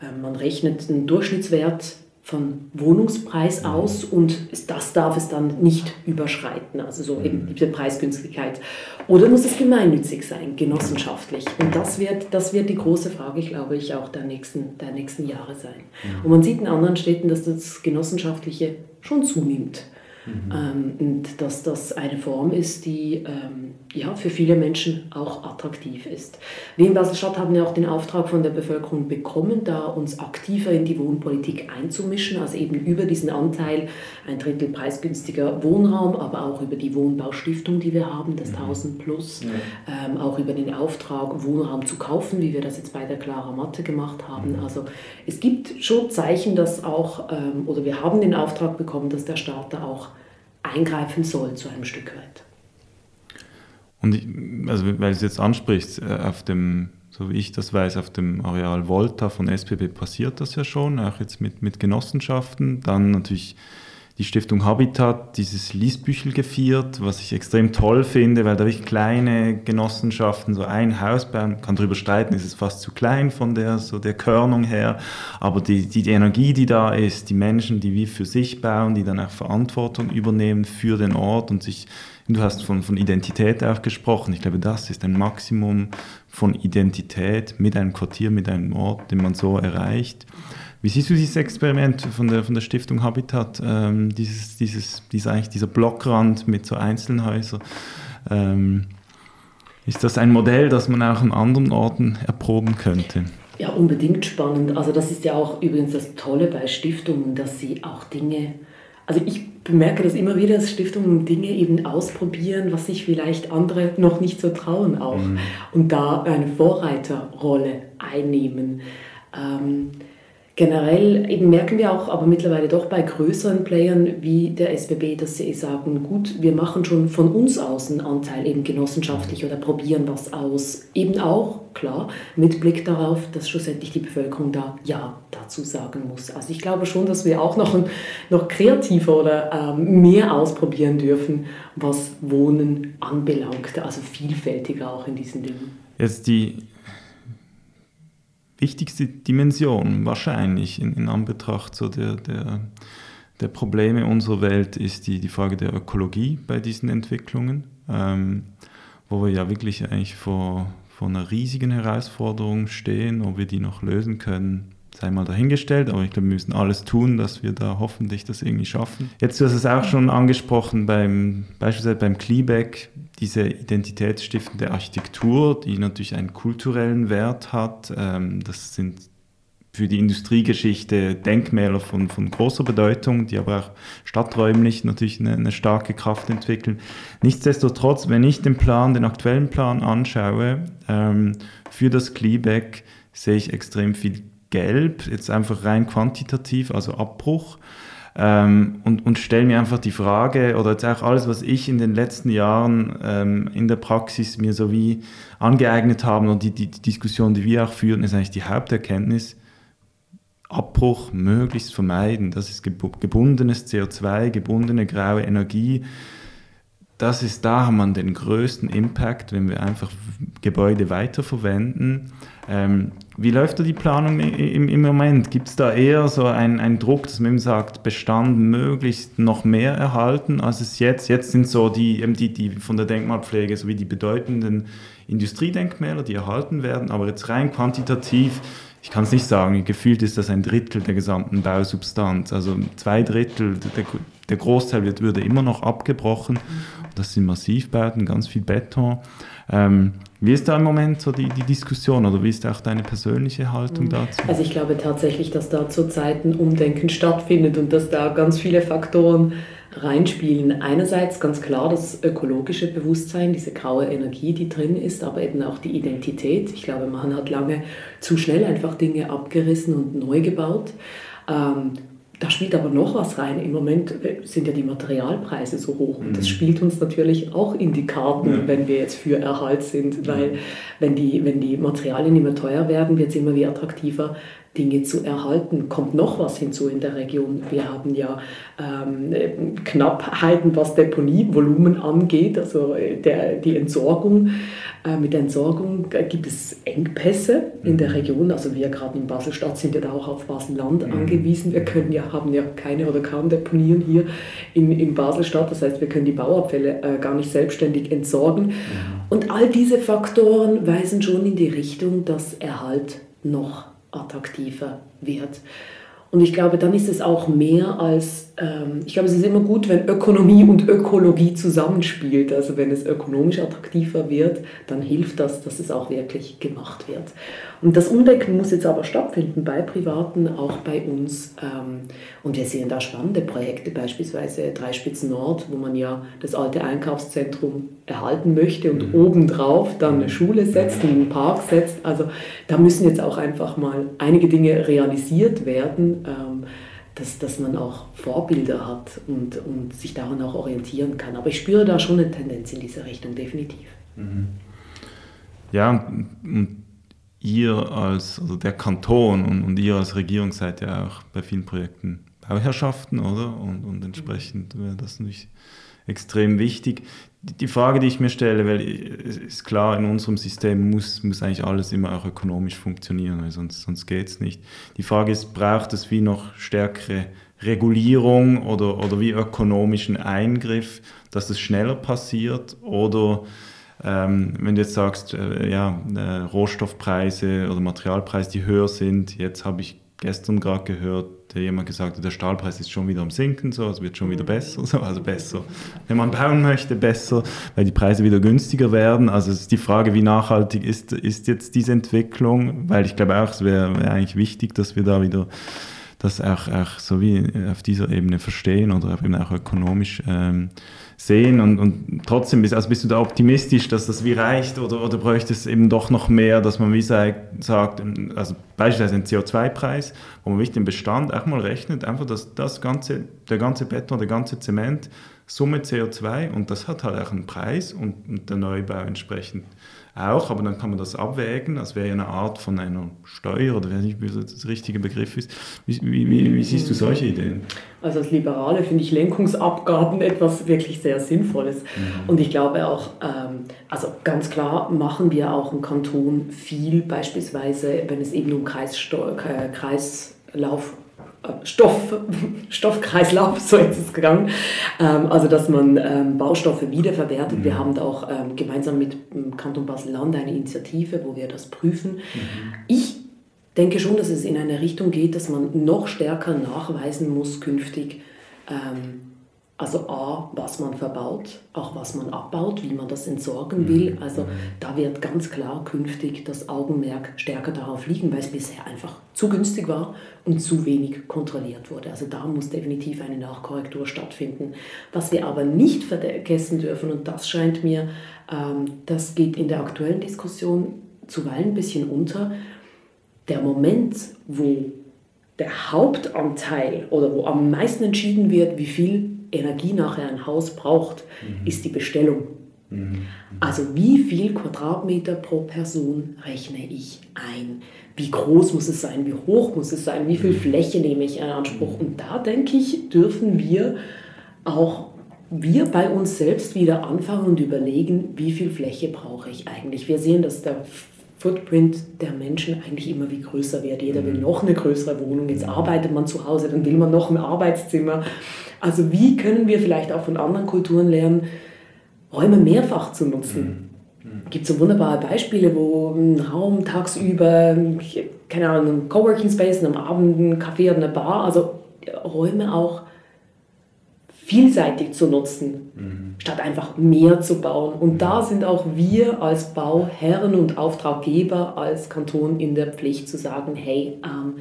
äh, man rechnet einen Durchschnittswert von Wohnungspreis mhm. aus und das darf es dann nicht überschreiten, also so eben mhm. diese Preisgünstigkeit. Oder muss es gemeinnützig sein, genossenschaftlich? Und das wird, das wird die große Frage, glaube ich, auch der nächsten, der nächsten Jahre sein. Mhm. Und man sieht in anderen Städten, dass das Genossenschaftliche schon zunimmt. Mhm. Ähm, und dass das eine Form ist, die ähm, ja, für viele Menschen auch attraktiv ist. Wir in Basel-Stadt haben ja auch den Auftrag von der Bevölkerung bekommen, da uns aktiver in die Wohnpolitik einzumischen, also eben über diesen Anteil ein Drittel preisgünstiger Wohnraum, aber auch über die Wohnbaustiftung, die wir haben, das mhm. 1000 Plus, ja. ähm, auch über den Auftrag, Wohnraum zu kaufen, wie wir das jetzt bei der Clara Matte gemacht haben. Mhm. Also es gibt schon Zeichen, dass auch, ähm, oder wir haben den Auftrag bekommen, dass der Staat da auch eingreifen soll zu einem Stück weit. Und ich, also weil du es jetzt ansprichst, äh, auf dem, so wie ich das weiß, auf dem Areal Volta von SPB passiert das ja schon, auch jetzt mit, mit Genossenschaften. Dann natürlich die Stiftung Habitat dieses Liesbüchel gefiert, was ich extrem toll finde, weil da wirklich kleine Genossenschaften so ein Haus bauen, kann darüber streiten, ist es fast zu klein von der, so der Körnung her, aber die, die, die Energie, die da ist, die Menschen, die wie für sich bauen, die dann auch Verantwortung übernehmen für den Ort und sich, du hast von, von Identität auch gesprochen, ich glaube, das ist ein Maximum von Identität mit einem Quartier, mit einem Ort, den man so erreicht. Wie siehst du dieses Experiment von der, von der Stiftung Habitat, ähm, dieses, dieses, dieser, eigentlich dieser Blockrand mit so Einzelhäusern? Ähm, ist das ein Modell, das man auch an anderen Orten erproben könnte? Ja, unbedingt spannend. Also das ist ja auch übrigens das Tolle bei Stiftungen, dass sie auch Dinge, also ich bemerke das immer wieder, dass Stiftungen Dinge eben ausprobieren, was sich vielleicht andere noch nicht so trauen auch mhm. und da eine Vorreiterrolle einnehmen. Ähm, Generell eben merken wir auch aber mittlerweile doch bei größeren Playern wie der SBB, dass sie sagen, gut, wir machen schon von uns aus einen Anteil eben genossenschaftlich oder probieren was aus. Eben auch, klar, mit Blick darauf, dass schlussendlich die Bevölkerung da Ja dazu sagen muss. Also ich glaube schon, dass wir auch noch, noch kreativer oder ähm, mehr ausprobieren dürfen, was Wohnen anbelangt. Also vielfältiger auch in diesen Dingen. Jetzt die wichtigste Dimension wahrscheinlich in, in Anbetracht so der, der, der Probleme unserer Welt ist die, die Frage der Ökologie bei diesen Entwicklungen, ähm, wo wir ja wirklich eigentlich vor, vor einer riesigen Herausforderung stehen, ob wir die noch lösen können, sei mal dahingestellt, aber ich glaube, wir müssen alles tun, dass wir da hoffentlich das irgendwie schaffen. Jetzt, du hast es auch schon angesprochen, beim, beispielsweise beim Kleeback, diese identitätsstiftende Architektur, die natürlich einen kulturellen Wert hat. Ähm, das sind für die Industriegeschichte Denkmäler von, von großer Bedeutung, die aber auch stadträumlich natürlich eine, eine, starke Kraft entwickeln. Nichtsdestotrotz, wenn ich den Plan, den aktuellen Plan anschaue, ähm, für das Kleeback sehe ich extrem viel gelb, jetzt einfach rein quantitativ, also Abbruch. Ähm, und, und stelle mir einfach die Frage, oder jetzt auch alles, was ich in den letzten Jahren ähm, in der Praxis mir so wie angeeignet habe und die, die, die Diskussion, die wir auch führen, ist eigentlich die Haupterkenntnis, Abbruch möglichst vermeiden. Das ist gebundenes CO2, gebundene graue Energie. Das ist, da haben wir den größten Impact, wenn wir einfach Gebäude weiterverwenden. Ähm, wie läuft da die Planung im, im Moment? Gibt es da eher so einen, Druck, dass man eben sagt, Bestand möglichst noch mehr erhalten, als es jetzt? Jetzt sind so die, die, die von der Denkmalpflege sowie die bedeutenden Industriedenkmäler, die erhalten werden, aber jetzt rein quantitativ, ich kann es nicht sagen, gefühlt ist das ein Drittel der gesamten Bausubstanz. Also zwei Drittel, der, der Großteil wird, würde immer noch abgebrochen. Das sind Massivbauten, ganz viel Beton. Ähm, wie ist da im Moment so die, die Diskussion oder wie ist auch deine persönliche Haltung mhm. dazu? Also ich glaube tatsächlich, dass da zurzeit ein Umdenken stattfindet und dass da ganz viele Faktoren reinspielen. Einerseits ganz klar das ökologische Bewusstsein, diese graue Energie, die drin ist, aber eben auch die Identität. Ich glaube, man hat lange zu schnell einfach Dinge abgerissen und neu gebaut. Da spielt aber noch was rein. Im Moment sind ja die Materialpreise so hoch und das mhm. spielt uns natürlich auch in die Karten, ja. wenn wir jetzt für Erhalt sind, weil wenn die, wenn die Materialien immer teuer werden, wird es immer wie attraktiver, Dinge zu erhalten. Kommt noch was hinzu in der Region. Wir haben ja ähm, Knappheiten, was Deponievolumen angeht, also äh, der, die Entsorgung. Äh, mit der Entsorgung gibt es Engpässe in der mhm. Region. Also wir gerade in Baselstadt sind ja da auch auf Baselland mhm. angewiesen. Wir können ja, haben ja keine oder kaum Deponien hier in, in Baselstadt. Das heißt, wir können die Bauabfälle äh, gar nicht selbstständig entsorgen. Mhm. Und all diese Faktoren weisen schon in die Richtung, dass Erhalt noch attraktiver wird. Und ich glaube, dann ist es auch mehr als, ich glaube, es ist immer gut, wenn Ökonomie und Ökologie zusammenspielt. Also wenn es ökonomisch attraktiver wird, dann hilft das, dass es auch wirklich gemacht wird. Und das Umdenken muss jetzt aber stattfinden bei Privaten, auch bei uns. Ähm, und wir sehen da spannende Projekte, beispielsweise Dreispitzen Nord, wo man ja das alte Einkaufszentrum erhalten möchte und mhm. obendrauf dann eine Schule setzt, einen Park setzt. Also da müssen jetzt auch einfach mal einige Dinge realisiert werden. Dass, dass man auch Vorbilder hat und, und sich daran auch orientieren kann. Aber ich spüre da schon eine Tendenz in diese Richtung, definitiv. Mhm. Ja, und ihr als, also der Kanton und, und ihr als Regierung seid ja auch bei vielen Projekten Bauherrschaften, oder? Und, und entsprechend wäre das nicht extrem wichtig. Die Frage, die ich mir stelle, weil es ist klar, in unserem System muss, muss eigentlich alles immer auch ökonomisch funktionieren, weil sonst, sonst geht es nicht. Die Frage ist, braucht es wie noch stärkere Regulierung oder, oder wie ökonomischen Eingriff, dass es schneller passiert oder ähm, wenn du jetzt sagst, äh, ja, äh, Rohstoffpreise oder Materialpreise, die höher sind, jetzt habe ich gestern gerade gehört, der jemand gesagt hat, der Stahlpreis ist schon wieder am Sinken, so, es wird schon wieder besser, so, also besser, wenn man bauen möchte, besser, weil die Preise wieder günstiger werden. Also es ist die Frage, wie nachhaltig ist, ist jetzt diese Entwicklung, weil ich glaube auch, es wäre wär eigentlich wichtig, dass wir da wieder das auch, auch so wie auf dieser Ebene verstehen oder eben auch ökonomisch ähm, sehen. Und, und trotzdem bist, also bist du da optimistisch, dass das wie reicht oder, oder bräuchte es eben doch noch mehr, dass man wie sagt, also beispielsweise ein CO2-Preis, wo man wirklich den Bestand auch mal rechnet, einfach dass das ganze, der ganze Beton, der ganze Zement, Summe CO2 und das hat halt auch einen Preis und, und der Neubau entsprechend auch, aber dann kann man das abwägen, das wäre ja eine Art von einer Steuer oder weiß nicht, wie das der richtige Begriff ist. Wie, wie, wie, siehst du solche Ideen? Also als Liberale finde ich Lenkungsabgaben etwas wirklich sehr Sinnvolles. Mhm. Und ich glaube auch, ähm, also ganz klar machen wir auch im Kanton viel, beispielsweise wenn es eben um Kreissto äh, Kreislauf Stoff, Stoffkreislauf, so ist es gegangen. Ähm, also, dass man ähm, Baustoffe wiederverwertet. Mhm. Wir haben da auch ähm, gemeinsam mit dem Kanton Basel-Land eine Initiative, wo wir das prüfen. Mhm. Ich denke schon, dass es in eine Richtung geht, dass man noch stärker nachweisen muss künftig, ähm, also A, was man verbaut, auch was man abbaut, wie man das entsorgen will. Mhm. Also da wird ganz klar künftig das Augenmerk stärker darauf liegen, weil es bisher einfach zu günstig war und zu wenig kontrolliert wurde. Also da muss definitiv eine Nachkorrektur stattfinden. Was wir aber nicht vergessen dürfen, und das scheint mir, ähm, das geht in der aktuellen Diskussion zuweilen ein bisschen unter, der Moment, wo der Hauptanteil oder wo am meisten entschieden wird, wie viel Energie nachher ein Haus braucht, mhm. ist die Bestellung. Mhm. Also wie viel Quadratmeter pro Person rechne ich ein? Wie groß muss es sein? Wie hoch muss es sein? Wie viel mhm. Fläche nehme ich in Anspruch? Und da denke ich, dürfen wir auch wir bei uns selbst wieder anfangen und überlegen, wie viel Fläche brauche ich eigentlich. Wir sehen, dass der Footprint der Menschen eigentlich immer wie größer wird. Jeder will mhm. noch eine größere Wohnung. Jetzt arbeitet man zu Hause, dann will man noch ein Arbeitszimmer. Also wie können wir vielleicht auch von anderen Kulturen lernen, Räume mehrfach zu nutzen? Es mhm. gibt so wunderbare Beispiele, wo ein Raum tagsüber, keine Ahnung, ein Coworking Space, am Abend ein Café oder eine Bar, also Räume auch vielseitig zu nutzen, mhm. statt einfach mehr zu bauen. Und da sind auch wir als Bauherren und Auftraggeber als Kanton in der Pflicht zu sagen, hey, ähm,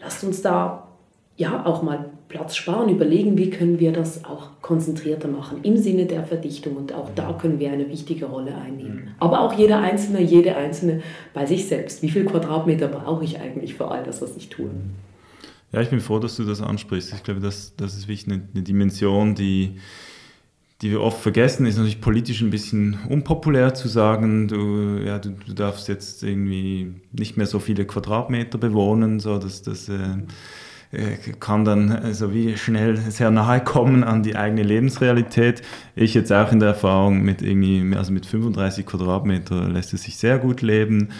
lasst uns da ja auch mal Platz sparen, überlegen, wie können wir das auch konzentrierter machen im Sinne der Verdichtung und auch da können wir eine wichtige Rolle einnehmen. Mhm. Aber auch jeder Einzelne, jede Einzelne bei sich selbst. Wie viel Quadratmeter brauche ich eigentlich für all das, was ich tue? Ja, ich bin froh, dass du das ansprichst. Ich glaube, das, das ist wirklich eine, eine Dimension, die, die wir oft vergessen, ist natürlich politisch ein bisschen unpopulär zu sagen, du, ja, du, du darfst jetzt irgendwie nicht mehr so viele Quadratmeter bewohnen, so dass das äh, äh, kann dann also wie schnell sehr nahe kommen an die eigene Lebensrealität. Ich jetzt auch in der Erfahrung mit irgendwie, also mit 35 Quadratmeter lässt es sich sehr gut leben.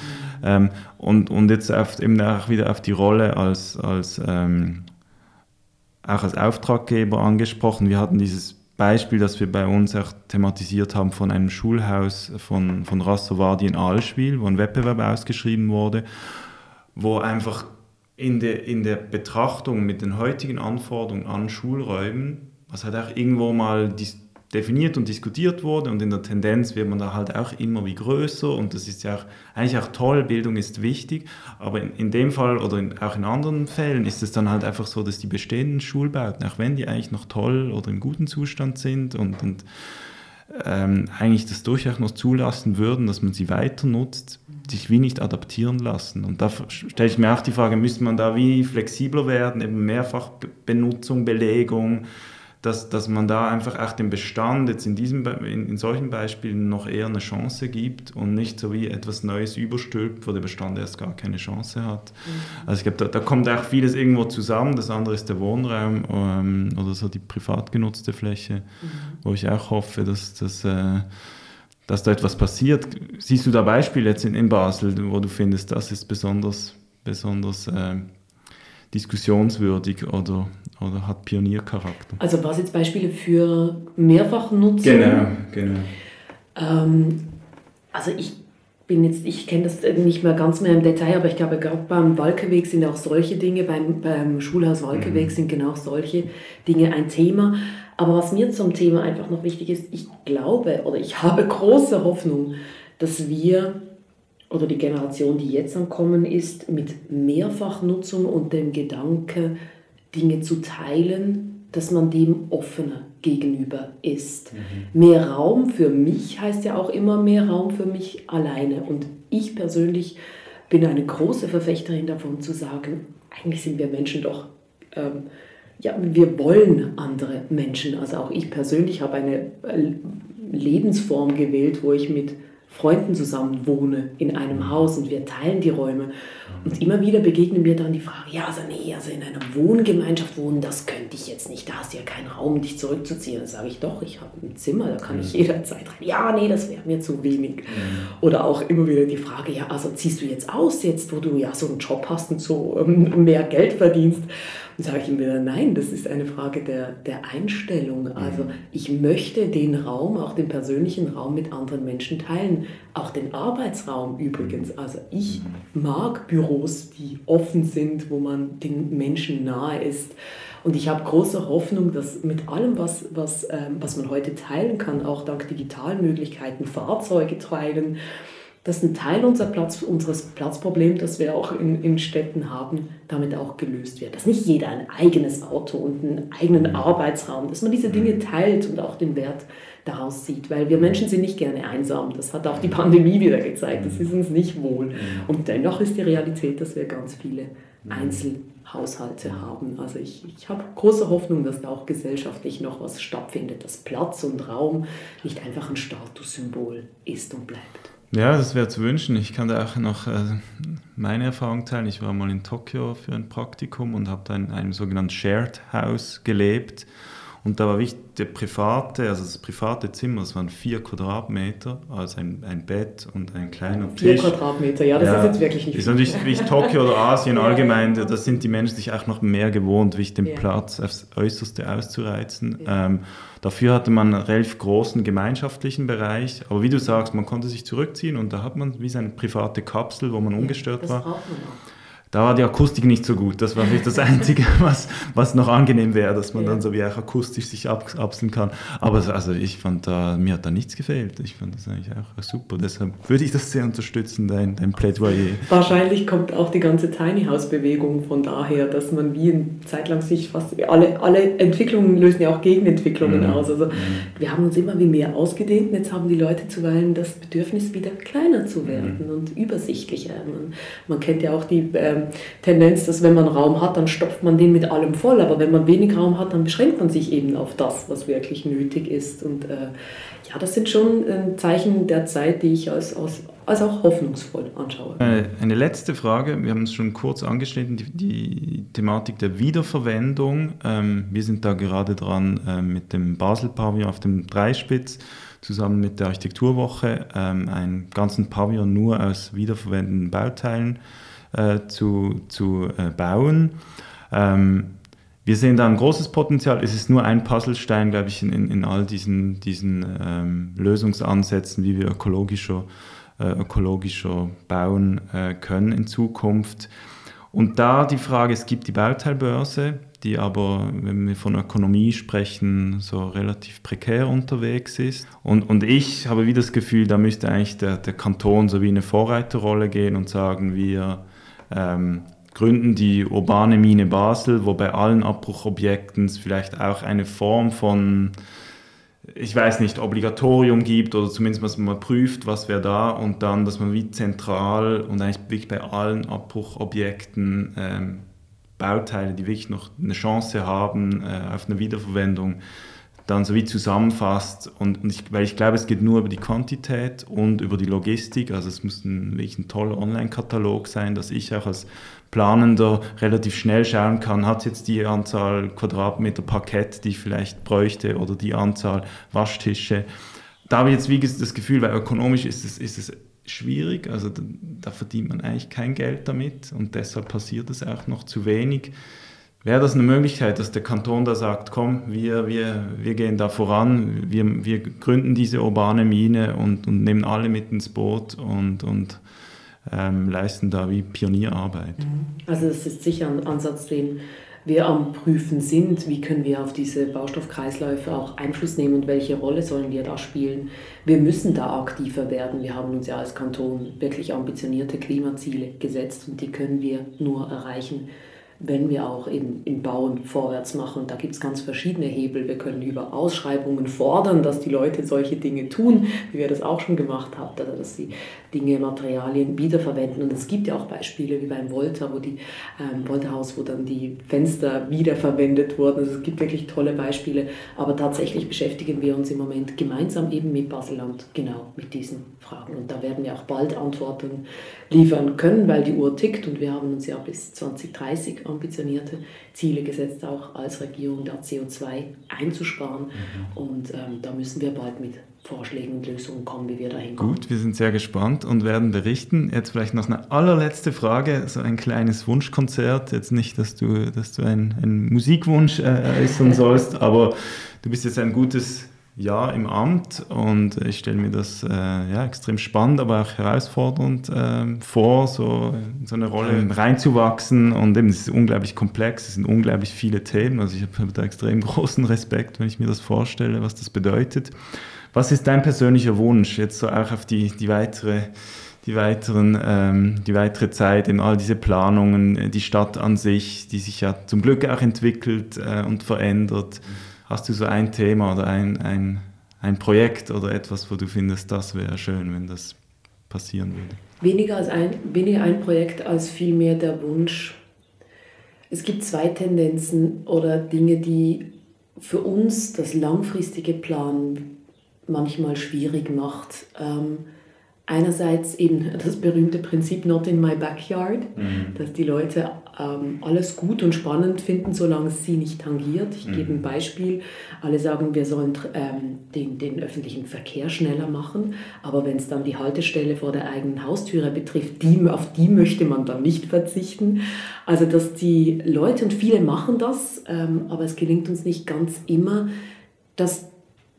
Ähm, und, und jetzt auf, eben auch wieder auf die Rolle als, als ähm, auch als Auftraggeber angesprochen. Wir hatten dieses Beispiel, das wir bei uns auch thematisiert haben von einem Schulhaus von, von Rassovardi in Allschwil, wo ein Wettbewerb ausgeschrieben wurde, wo einfach in der, in der Betrachtung mit den heutigen Anforderungen an Schulräumen, was halt auch irgendwo mal definiert und diskutiert wurde und in der Tendenz wird man da halt auch immer wie größer und das ist ja auch, eigentlich auch toll, Bildung ist wichtig, aber in, in dem Fall oder in, auch in anderen Fällen ist es dann halt einfach so, dass die bestehenden Schulbauten, auch wenn die eigentlich noch toll oder im guten Zustand sind und, und ähm, eigentlich das durchaus noch zulassen würden, dass man sie weiter nutzt, sich wie nicht adaptieren lassen. Und da stelle ich mir auch die Frage, müsste man da wie flexibler werden, eben Mehrfachbenutzung, Belegung, dass, dass man da einfach auch dem Bestand jetzt in, diesem, in, in solchen Beispielen noch eher eine Chance gibt und nicht so wie etwas Neues überstülpt, wo der Bestand erst gar keine Chance hat. Mhm. Also ich glaube, da, da, kommt auch vieles irgendwo zusammen. Das andere ist der Wohnraum ähm, oder so die privat genutzte Fläche, mhm. wo ich auch hoffe, dass, dass, äh, dass da etwas passiert. Siehst du da Beispiele jetzt in, in Basel, wo du findest, das ist besonders, besonders äh, diskussionswürdig oder, oder hat Pioniercharakter. Also was jetzt Beispiele für Mehrfachnutzung? Genau, genau. Ähm, also ich bin jetzt, ich kenne das nicht mehr ganz mehr im Detail, aber ich glaube, gerade beim Walkeweg sind auch solche Dinge, beim, beim Schulhaus Walkeweg mhm. sind genau solche Dinge ein Thema. Aber was mir zum Thema einfach noch wichtig ist, ich glaube oder ich habe große Hoffnung, dass wir oder die Generation, die jetzt ankommen ist, mit Mehrfachnutzung und dem Gedanke, Dinge zu teilen, dass man dem offener gegenüber ist. Mhm. Mehr Raum für mich heißt ja auch immer mehr Raum für mich alleine. Und ich persönlich bin eine große Verfechterin davon zu sagen, eigentlich sind wir Menschen doch, ähm, ja, wir wollen andere Menschen. Also auch ich persönlich habe eine äh, Lebensform gewählt, wo ich mit Freunden zusammen wohne in einem mhm. Haus und wir teilen die Räume. Und immer wieder begegnen mir dann die Frage, ja, also nee, also in einer Wohngemeinschaft wohnen, das könnte ich jetzt nicht, da hast du ja keinen Raum, dich zurückzuziehen. Dann sage ich doch, ich habe ein Zimmer, da kann ich mhm. jederzeit rein. Ja, nee, das wäre mir zu wenig. Mhm. Oder auch immer wieder die Frage, ja, also ziehst du jetzt aus, jetzt wo du ja so einen Job hast und so ähm, mehr Geld verdienst. Und sage ich ihm wieder, nein, das ist eine Frage der, der Einstellung. Also ich möchte den Raum, auch den persönlichen Raum mit anderen Menschen teilen. Auch den Arbeitsraum übrigens. Also ich mag Büros, die offen sind, wo man den Menschen nahe ist. Und ich habe große Hoffnung, dass mit allem, was, was, ähm, was man heute teilen kann, auch dank digitalen Möglichkeiten, Fahrzeuge teilen, dass ein Teil unser Platz, unseres Platzproblems, das wir auch in, in Städten haben, damit auch gelöst wird. Dass nicht jeder ein eigenes Auto und einen eigenen Arbeitsraum, dass man diese Dinge teilt und auch den Wert daraus sieht. Weil wir Menschen sind nicht gerne einsam. Das hat auch die Pandemie wieder gezeigt. Das ist uns nicht wohl. Und dennoch ist die Realität, dass wir ganz viele Einzelhaushalte haben. Also ich, ich habe große Hoffnung, dass da auch gesellschaftlich noch was stattfindet, dass Platz und Raum nicht einfach ein Statussymbol ist und bleibt. Ja, das wäre zu wünschen. Ich kann da auch noch äh, meine Erfahrung teilen. Ich war mal in Tokio für ein Praktikum und habe da in einem sogenannten Shared House gelebt. Und da war wichtig, der private, also das private Zimmer, das waren vier Quadratmeter, also ein, ein Bett und ein kleiner vier Tisch. Vier Quadratmeter, ja, das ja, ist jetzt wirklich nicht viel. Ist natürlich wie Tokio oder Asien ja, allgemein, ja. das sind die Menschen sich auch noch mehr gewohnt, wie ich den Platz aufs Äußerste auszureizen. Ähm, dafür hatte man einen relativ großen gemeinschaftlichen Bereich, aber wie du sagst, man konnte sich zurückziehen und da hat man wie seine private Kapsel, wo man ungestört das war. Braucht man auch da war die Akustik nicht so gut. Das war vielleicht das Einzige, was, was noch angenehm wäre, dass man ja. dann so wie auch akustisch sich abseln kann. Aber also ich fand da, mir hat da nichts gefehlt. Ich fand das eigentlich auch super. Deshalb würde ich das sehr unterstützen, dein, dein Plädoyer. Wahrscheinlich kommt auch die ganze Tiny House Bewegung von daher, dass man wie eine Zeit lang sich fast, alle, alle Entwicklungen lösen ja auch Gegenentwicklungen mhm. aus. Also mhm. wir haben uns immer wie mehr ausgedehnt und jetzt haben die Leute zuweilen das Bedürfnis, wieder kleiner zu werden mhm. und übersichtlicher. Man, man kennt ja auch die ähm, Tendenz, dass wenn man Raum hat, dann stopft man den mit allem voll. Aber wenn man wenig Raum hat, dann beschränkt man sich eben auf das, was wirklich nötig ist. Und äh, ja, das sind schon äh, Zeichen der Zeit, die ich als, als, als auch hoffnungsvoll anschaue. Eine, letzte Frage, wir haben es schon kurz angeschnitten, die, die Thematik der Wiederverwendung. Ähm, wir sind da gerade dran äh, mit dem Basel-Pavillon auf dem Dreispitz zusammen mit der Architekturwoche ähm, einen ganzen Pavillon nur aus wiederverwendeten Bauteilen äh, zu, zu äh, bauen. Ähm, wir sehen da ein großes Potenzial. Es ist nur ein Puzzlestein, glaube ich, in, in, all diesen, diesen ähm, Lösungsansätzen, wie wir ökologischer, äh, ökologischer bauen äh, können in Zukunft. Und da die Frage, es gibt die Bauteilbörse, die aber, wenn wir von Ökonomie sprechen, so relativ prekär unterwegs ist. Und, und ich habe wieder das Gefühl, da müsste eigentlich der, der Kanton so wie eine Vorreiterrolle gehen und sagen, wir ähm, gründen die urbane Mine Basel, wo bei allen Abbruchobjekten es vielleicht auch eine Form von, ich weiß nicht, Obligatorium gibt oder zumindest, dass man prüft, was wäre da und dann, dass man wie zentral und eigentlich wirklich bei allen Abbruchobjekten ähm, Bauteile, die wirklich noch eine Chance haben äh, auf eine Wiederverwendung, dann so wie zusammenfasst. Und, und ich, weil ich glaube, es geht nur über die Quantität und über die Logistik. Also es muss ein, wirklich ein toller Online-Katalog sein, dass ich auch als Planender relativ schnell schauen kann, hat jetzt die Anzahl Quadratmeter Parkett, die ich vielleicht bräuchte, oder die Anzahl Waschtische. Da habe ich jetzt wie das Gefühl, weil ökonomisch ist es, ist es schwierig, also da, da verdient man eigentlich kein Geld damit und deshalb passiert es auch noch zu wenig. Wäre das eine Möglichkeit, dass der Kanton da sagt, komm, wir, wir, wir gehen da voran, wir, wir gründen diese urbane Mine und, und nehmen alle mit ins Boot und, und ähm, leisten da wie Pionierarbeit? Mhm. Also das ist sicher ein Ansatz, den wir am Prüfen sind. Wie können wir auf diese Baustoffkreisläufe auch Einfluss nehmen und welche Rolle sollen wir da spielen? Wir müssen da aktiver werden. Wir haben uns ja als Kanton wirklich ambitionierte Klimaziele gesetzt und die können wir nur erreichen, wenn wir auch eben im Bauen vorwärts machen. Da gibt es ganz verschiedene Hebel. Wir können über Ausschreibungen fordern, dass die Leute solche Dinge tun, wie wir das auch schon gemacht haben, also dass sie Dinge, Materialien wiederverwenden. Und es gibt ja auch Beispiele wie beim Volta, wo die ähm, Volta-Haus, wo dann die Fenster wiederverwendet wurden. Also es gibt wirklich tolle Beispiele. Aber tatsächlich beschäftigen wir uns im Moment gemeinsam eben mit Baseland genau mit diesen Fragen. Und da werden wir auch bald Antworten liefern können, weil die Uhr tickt und wir haben uns ja bis 2030 ambitionierte Ziele gesetzt, auch als Regierung da CO2 einzusparen. Mhm. Und ähm, da müssen wir bald mit Vorschlägen und Lösungen kommen, wie wir dahin kommen. Gut, wir sind sehr gespannt und werden berichten. Jetzt vielleicht noch eine allerletzte Frage, so ein kleines Wunschkonzert. Jetzt nicht, dass du, dass du einen, einen Musikwunsch äh, äußern sollst, aber du bist jetzt ein gutes Jahr im Amt und ich stelle mir das äh, ja, extrem spannend, aber auch herausfordernd äh, vor, so in so eine Rolle reinzuwachsen und eben, es ist unglaublich komplex, es sind unglaublich viele Themen, also ich habe da extrem großen Respekt, wenn ich mir das vorstelle, was das bedeutet. Was ist dein persönlicher Wunsch, jetzt so auch auf die, die weitere die, weiteren, ähm, die weitere Zeit, eben all diese Planungen, die Stadt an sich, die sich ja zum Glück auch entwickelt äh, und verändert. Hast du so ein Thema oder ein, ein, ein Projekt oder etwas, wo du findest, das wäre schön, wenn das passieren würde? Weniger, als ein, weniger ein Projekt als vielmehr der Wunsch. Es gibt zwei Tendenzen oder Dinge, die für uns das langfristige Planen manchmal schwierig macht. Ähm, einerseits eben das berühmte Prinzip Not in my backyard, mhm. dass die Leute alles gut und spannend finden, solange es sie nicht tangiert. Ich mhm. gebe ein Beispiel. Alle sagen, wir sollen ähm, den, den öffentlichen Verkehr schneller machen, aber wenn es dann die Haltestelle vor der eigenen Haustüre betrifft, die, auf die möchte man dann nicht verzichten. Also dass die Leute, und viele machen das, ähm, aber es gelingt uns nicht ganz immer, dass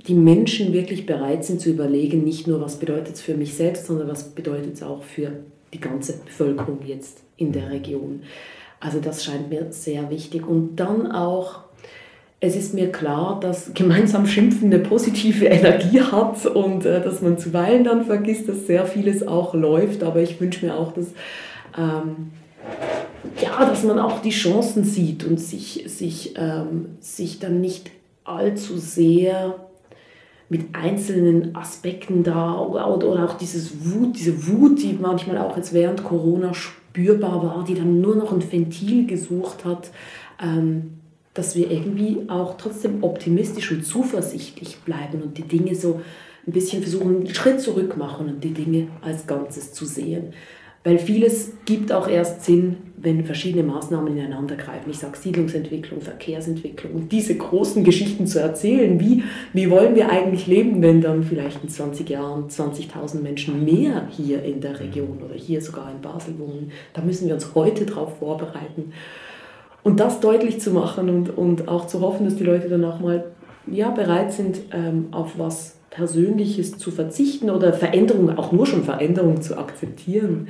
die Menschen wirklich bereit sind zu überlegen, nicht nur, was bedeutet es für mich selbst, sondern was bedeutet es auch für die ganze Bevölkerung jetzt in der Region. Also das scheint mir sehr wichtig. Und dann auch, es ist mir klar, dass gemeinsam Schimpfen eine positive Energie hat und äh, dass man zuweilen dann vergisst, dass sehr vieles auch läuft. Aber ich wünsche mir auch, dass, ähm, ja, dass man auch die Chancen sieht und sich, sich, ähm, sich dann nicht allzu sehr mit einzelnen Aspekten da oder, auch dieses Wut, diese Wut, die manchmal auch jetzt während Corona spürbar war, die dann nur noch ein Ventil gesucht hat, ähm, dass wir irgendwie auch trotzdem optimistisch und zuversichtlich bleiben und die Dinge so ein bisschen versuchen, einen Schritt zurück machen und die Dinge als Ganzes zu sehen. Weil vieles gibt auch erst Sinn, wenn verschiedene Maßnahmen ineinander greifen. Ich sage Siedlungsentwicklung, Verkehrsentwicklung und diese großen Geschichten zu erzählen. Wie, wie wollen wir eigentlich leben, wenn dann vielleicht in 20 Jahren 20.000 Menschen mehr hier in der Region oder hier sogar in Basel wohnen? Da müssen wir uns heute darauf vorbereiten. Und das deutlich zu machen und, und auch zu hoffen, dass die Leute dann auch mal ja, bereit sind, ähm, auf was Persönliches zu verzichten oder Veränderungen, auch nur schon Veränderungen zu akzeptieren,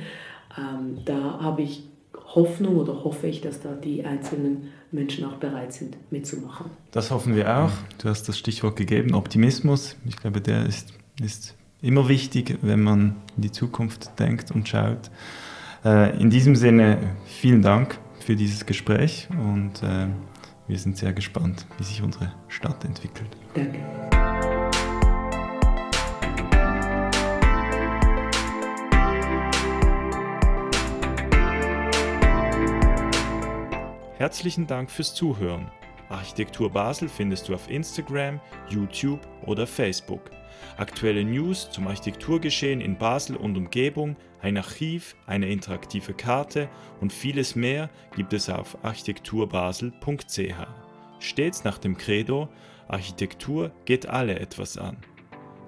ähm, da habe ich Hoffnung oder hoffe ich, dass da die einzelnen Menschen auch bereit sind mitzumachen. Das hoffen wir auch. Du hast das Stichwort gegeben, Optimismus. Ich glaube, der ist, ist immer wichtig, wenn man in die Zukunft denkt und schaut. Äh, in diesem Sinne vielen Dank für dieses Gespräch und äh, wir sind sehr gespannt, wie sich unsere Stadt entwickelt. Danke. Herzlichen Dank fürs Zuhören. Architektur Basel findest du auf Instagram, YouTube oder Facebook. Aktuelle News zum Architekturgeschehen in Basel und Umgebung, ein Archiv, eine interaktive Karte und vieles mehr gibt es auf architekturbasel.ch. Stets nach dem Credo, Architektur geht alle etwas an.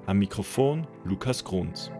Am Mikrofon Lukas Grunz.